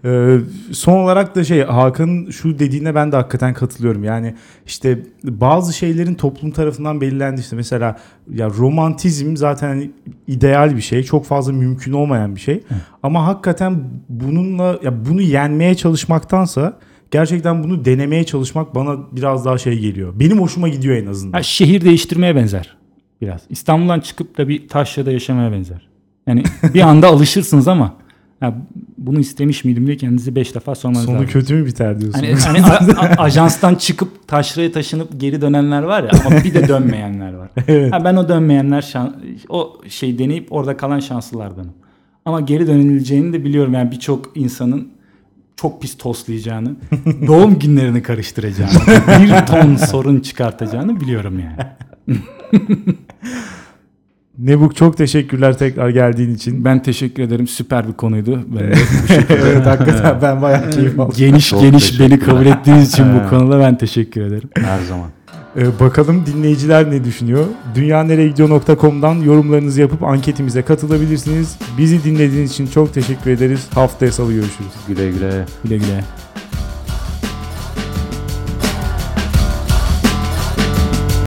Ee, son olarak da şey Hakan'ın şu dediğine ben de hakikaten katılıyorum. Yani işte bazı şeylerin toplum tarafından belirlendi işte mesela ya romantizm zaten hani ideal bir şey. Çok fazla mümkün olmayan bir şey. Ama hakikaten bununla ya bunu yenmeye çalışmaktansa gerçekten bunu denemeye çalışmak bana biraz daha şey geliyor. Benim hoşuma gidiyor en azından. Ha, şehir değiştirmeye benzer biraz. İstanbul'dan çıkıp da bir taşrada yaşamaya benzer. Yani bir anda alışırsınız ama ya bunu istemiş miydim diye kendinizi beş defa sormanız Sonu lazım. kötü mü biter diyorsun? Hani, hani a- a- ajanstan çıkıp taşraya taşınıp geri dönenler var ya ama bir de dönmeyenler var. Evet. Ha, ben o dönmeyenler şan, o şey deneyip orada kalan şanslılardanım. Ama geri dönüleceğini de biliyorum yani birçok insanın çok pis toslayacağını, doğum günlerini karıştıracağını, bir ton sorun çıkartacağını biliyorum yani. Nebuk çok teşekkürler tekrar geldiğin için. Ben teşekkür ederim. Süper bir konuydu. Ben de evet hakikaten ben bayağı keyif aldım. geniş Çok geniş beni kabul ettiğiniz için bu konuda ben teşekkür ederim. Her zaman. Ee, bakalım dinleyiciler ne düşünüyor? Dünyaneregidiyor.com'dan yorumlarınızı yapıp anketimize katılabilirsiniz. Bizi dinlediğiniz için çok teşekkür ederiz. Haftaya salı görüşürüz. Güle güle. Güle güle.